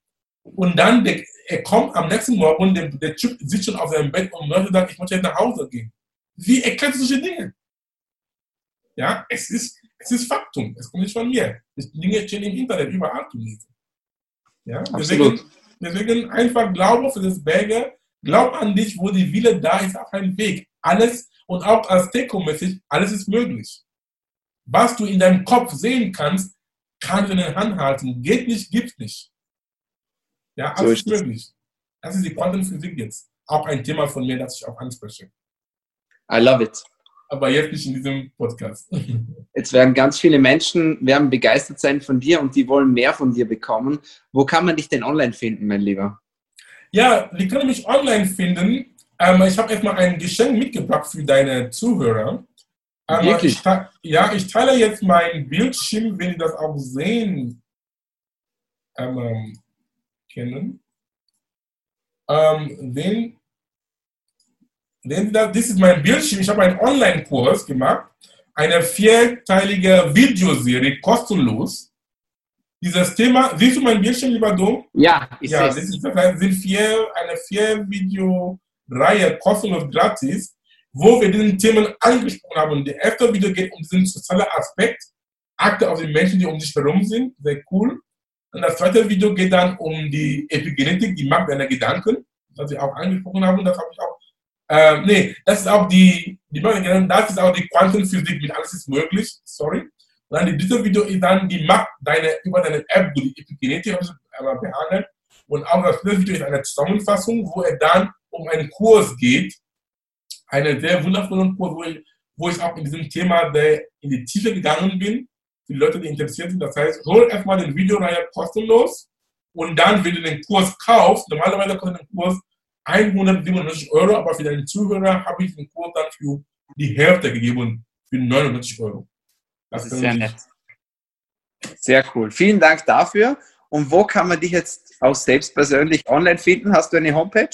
und dann der, er kommt am nächsten Morgen, der, der Typ sitzt schon auf seinem Bett und möchte sagen, ich möchte jetzt nach Hause gehen. Wie erklärt solche Dinge? Ja, es ist, es ist Faktum. Es kommt nicht von mir. Die Dinge stehen im Internet überall zu lesen. Ja, deswegen, deswegen einfach Glaube für das Berge, glaub an dich, wo die Wille da ist, auf einem Weg alles und auch als Deko-mäßig, alles ist möglich. Was du in deinem Kopf sehen kannst, kannst du in der Hand halten. Geht nicht, gibt nicht. Ja, alles so ist möglich. Das ist die Quantenphysik jetzt. Auch ein Thema von mir, das ich auch anspreche. I love it. Aber jetzt nicht in diesem Podcast. Jetzt werden ganz viele Menschen werden begeistert sein von dir und die wollen mehr von dir bekommen. Wo kann man dich denn online finden, mein Lieber? Ja, die können mich online finden ähm, ich habe erstmal ein Geschenk mitgebracht für deine Zuhörer. Ähm, Wirklich? Ich, ja, ich teile jetzt mein Bildschirm, wenn Sie das auch sehen ähm, können. Ähm, wenn, das, das ist mein Bildschirm. Ich habe einen Online-Kurs gemacht, eine vierteilige Videoserie, kostenlos. Dieses Thema, siehst du mein Bildschirm, lieber Dom? Ja, ich ja, sehe es. Das sind vier, eine vier Video Reihe kostenlos gratis, wo wir diese Themen angesprochen haben. Der erste Video geht um diesen sozialen Aspekt, Akte auf die Menschen, die um dich herum sind, sehr cool. Und das zweite Video geht dann um die Epigenetik, die Macht deiner Gedanken, was wir auch angesprochen haben. Das habe ich auch. Äh, nee, das ist auch die, die das ist auch die Quantenphysik, mit alles ist möglich. Sorry. Und dann dieses Video ist dann die Macht deiner, über deine App, die Epigenetik behandelt. Und auch das dritte Video ist eine Zusammenfassung, wo er dann um einen Kurs geht, einen sehr wundervollen Kurs, wo ich, wo ich auch in diesem Thema der in die Tiefe gegangen bin, für die Leute, die interessiert sind. Das heißt, hol erstmal den Videoreihe kostenlos und dann, wenn du den Kurs kaufst, normalerweise kostet den Kurs 197 Euro, aber für deine Zuhörer habe ich den Kurs dann für die Hälfte gegeben, für 99 Euro. Das, das ist sehr nett. Sehr cool. Vielen Dank dafür. Und wo kann man dich jetzt auch selbst persönlich online finden? Hast du eine Homepage?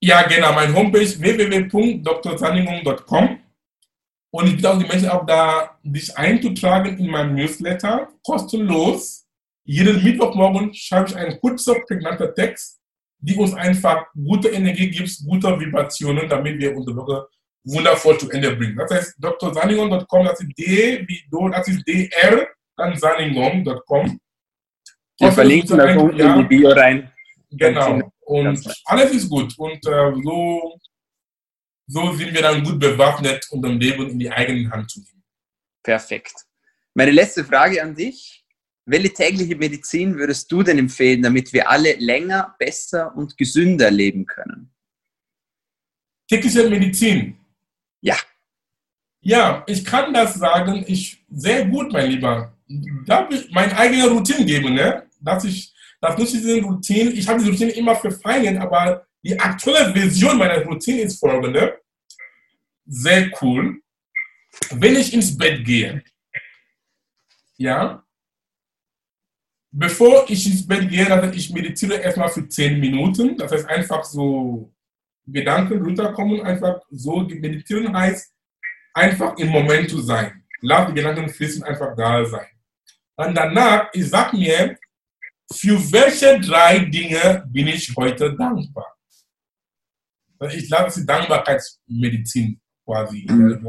Ja, genau, mein Homepage www.drzaningung.com und ich bitte auch die Menschen auch da, dich einzutragen in meinem Newsletter, kostenlos. Jeden Mittwochmorgen schreibe ich einen kurzen, prägnanten Text, die uns einfach gute Energie gibt, gute Vibrationen, damit wir unsere Woche wundervoll zu Ende bringen. Das heißt, drzaningung.com, das ist D wie Do, das ist DR, dann saningung.com. Wir verlinken das unten ja, in die Bio rein. Genau. Und alles ist gut. Und äh, so, so sind wir dann gut bewaffnet, um das Leben in die eigene Hand zu nehmen. Perfekt. Meine letzte Frage an dich. Welche tägliche Medizin würdest du denn empfehlen, damit wir alle länger, besser und gesünder leben können? Tägliche Medizin? Ja. Ja, ich kann das sagen, ich sehr gut, mein Lieber. Darf ich meine eigene Routine geben, ne? Dass ich, das nutze ich diese Routine. Ich habe die Routine immer verfeinert, aber die aktuelle Version meiner Routine ist folgende. Sehr cool. Wenn ich ins Bett gehe, ja, bevor ich ins Bett gehe, also ich meditiere erstmal für 10 Minuten. Das heißt einfach so Gedanken runterkommen, einfach so meditieren heißt, einfach im Moment zu sein. Lass die Gedanken fließen, einfach da sein. Und danach, ich sag mir, für welche drei Dinge bin ich heute dankbar? Ich lasse die Dankbarkeitsmedizin quasi. Mhm.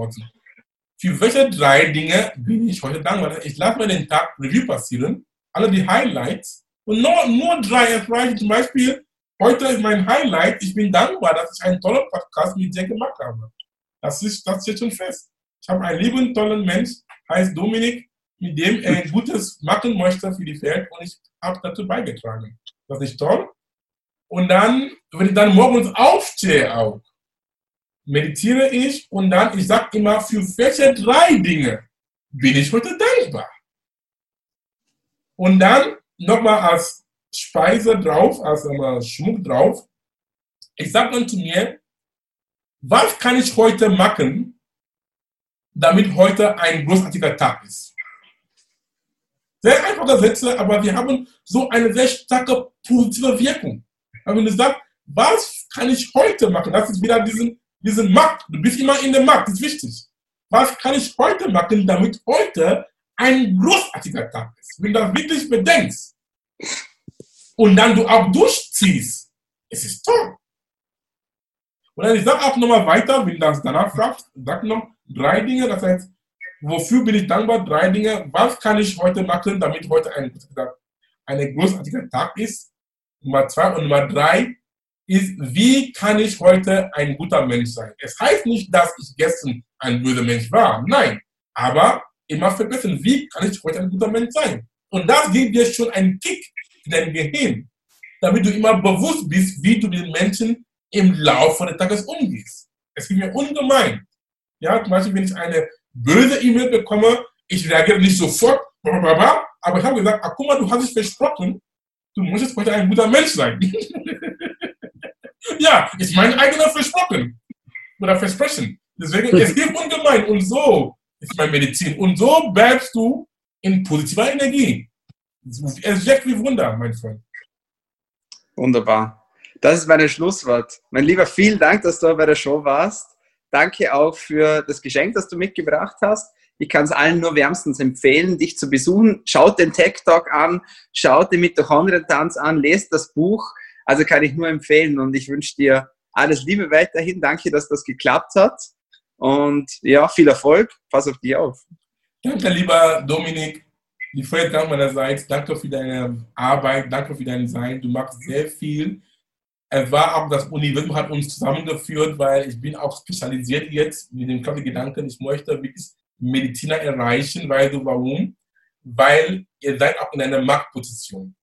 Für welche drei Dinge bin ich heute dankbar? Ich lasse mir den Tag Review passieren, alle die Highlights und nur, nur drei erreichen. Zum Beispiel, heute ist mein Highlight, ich bin dankbar, dass ich einen tollen Podcast mit dir gemacht habe. Das, ist, das steht schon fest. Ich habe einen lieben, tollen Mensch, heißt Dominik, mit dem er Gutes machen möchte für die Welt und ich habe dazu beigetragen. Das ist toll. Und dann, wenn ich dann morgens aufstehe auch, meditiere ich und dann, ich sage immer, für welche drei Dinge bin ich heute dankbar? Und dann nochmal als Speise drauf, als Schmuck drauf, ich sage dann zu mir, was kann ich heute machen, damit heute ein großartiger Tag ist? Sehr einfache Sätze, aber wir haben so eine sehr starke positive Wirkung. Aber wenn du sagst, was kann ich heute machen? Das ist wieder diesen, diesen Markt. Du bist immer in dem Markt, das ist wichtig. Was kann ich heute machen, damit heute ein großartiger Tag ist? Wenn du das wirklich bedenkst und dann du auch durchziehst, es ist toll. Und dann ich sage auch nochmal weiter, wenn du das danach fragst, sag noch drei Dinge, das heißt, wofür bin ich dankbar? Drei Dinge. Was kann ich heute machen, damit heute ein, ein großartiger Tag ist? Nummer zwei und Nummer drei ist, wie kann ich heute ein guter Mensch sein? Es heißt nicht, dass ich gestern ein böser Mensch war. Nein. Aber immer verbessern. Wie kann ich heute ein guter Mensch sein? Und das gibt dir schon einen Kick in dein Gehirn, damit du immer bewusst bist, wie du den Menschen im Laufe des Tages umgehst. Es gibt mir ungemein. Ja, zum Beispiel, wenn ich eine böse E-Mail bekomme, ich reagiere nicht sofort, aber ich habe gesagt, ah, guck mal, du hast dich versprochen, du musst heute ein guter Mensch sein. ja, ist mein eigener Versprochen oder Versprechen. Deswegen, es gibt ungemein und so ist meine Medizin. Und so bleibst du in positiver Energie. Es wirkt wie Wunder, mein Freund. Wunderbar. Das ist mein Schlusswort. Mein Lieber, vielen Dank, dass du bei der Show warst. Danke auch für das Geschenk, das du mitgebracht hast. Ich kann es allen nur wärmstens empfehlen, dich zu besuchen. Schaut den Tech Talk an, schaut den Mitochondrien-Tanz an, lest das Buch. Also kann ich nur empfehlen und ich wünsche dir alles Liebe weiterhin. Danke, dass das geklappt hat. Und ja, viel Erfolg. Pass auf dich auf. Danke, lieber Dominik. Die Dank meinerseits. Danke für deine Arbeit. Danke für dein Sein. Du machst sehr viel es war auch, das Universum hat uns zusammengeführt, weil ich bin auch spezialisiert jetzt mit dem klaren Gedanken, ich möchte wirklich Mediziner erreichen, weil du warum? Weil ihr seid auch in einer Marktposition.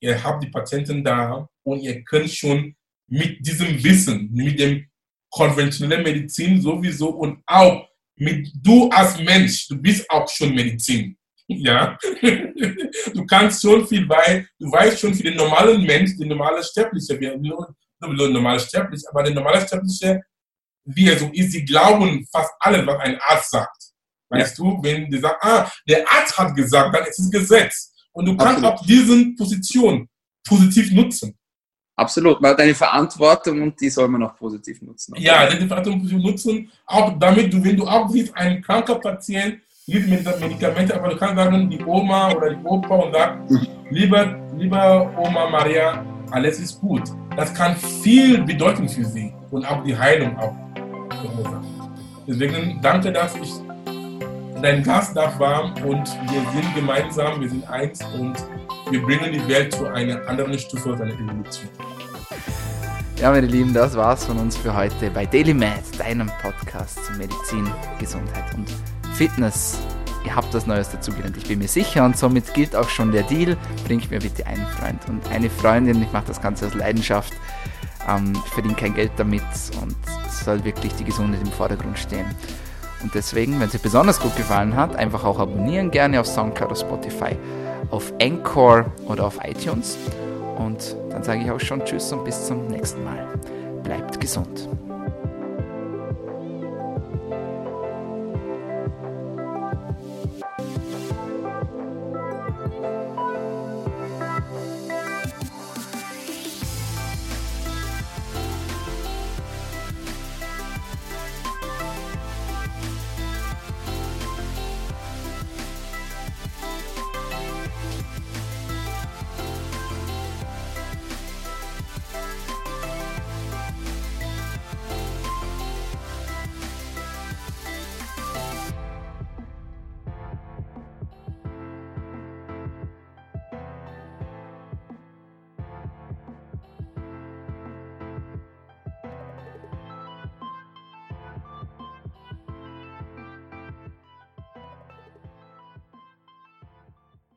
Ihr habt die Patienten da und ihr könnt schon mit diesem Wissen, mit dem konventionellen Medizin sowieso und auch mit du als Mensch, du bist auch schon Medizin. Ja, du kannst schon viel, weil du weißt schon für den normalen Mensch, den normalen Sterbliche, wir nur, normale Sterbliche, aber der normale Sterbliche, wie er so ist, sie glauben fast alles, was ein Arzt sagt. Weißt ja. du, wenn die sagen, ah, der Arzt hat gesagt, dann ist es Gesetz. Und du kannst Absolut. auch diese Position positiv nutzen. Absolut, weil deine Verantwortung und die soll man auch positiv nutzen. Ja, deine Verantwortung positiv nutzen, auch damit du, wenn du auch siehst, ein kranker Patient, gibt Medikamente, aber du kannst sagen, die Oma oder die Opa und sagen, lieber, lieber Oma Maria, alles ist gut. Das kann viel bedeuten für sie und auch die Heilung auch. Deswegen danke, dass ich dein Glas darf warm und wir sind gemeinsam, wir sind eins und wir bringen die Welt zu einer anderen Stufe seiner Evolution. Ja, meine Lieben, das war's von uns für heute bei Daily Med, deinem Podcast zu Medizin, Gesundheit und Fitness. Ihr habt das Neues dazugelernt, ich bin mir sicher und somit gilt auch schon der Deal. Bringt mir bitte einen Freund und eine Freundin. Ich mache das Ganze aus Leidenschaft. Ähm, ich verdiene kein Geld damit und es soll wirklich die Gesundheit im Vordergrund stehen. Und deswegen, wenn es dir besonders gut gefallen hat, einfach auch abonnieren gerne auf Soundcloud oder Spotify, auf Encore oder auf iTunes. Und dann sage ich auch schon Tschüss und bis zum nächsten Mal. Bleibt gesund.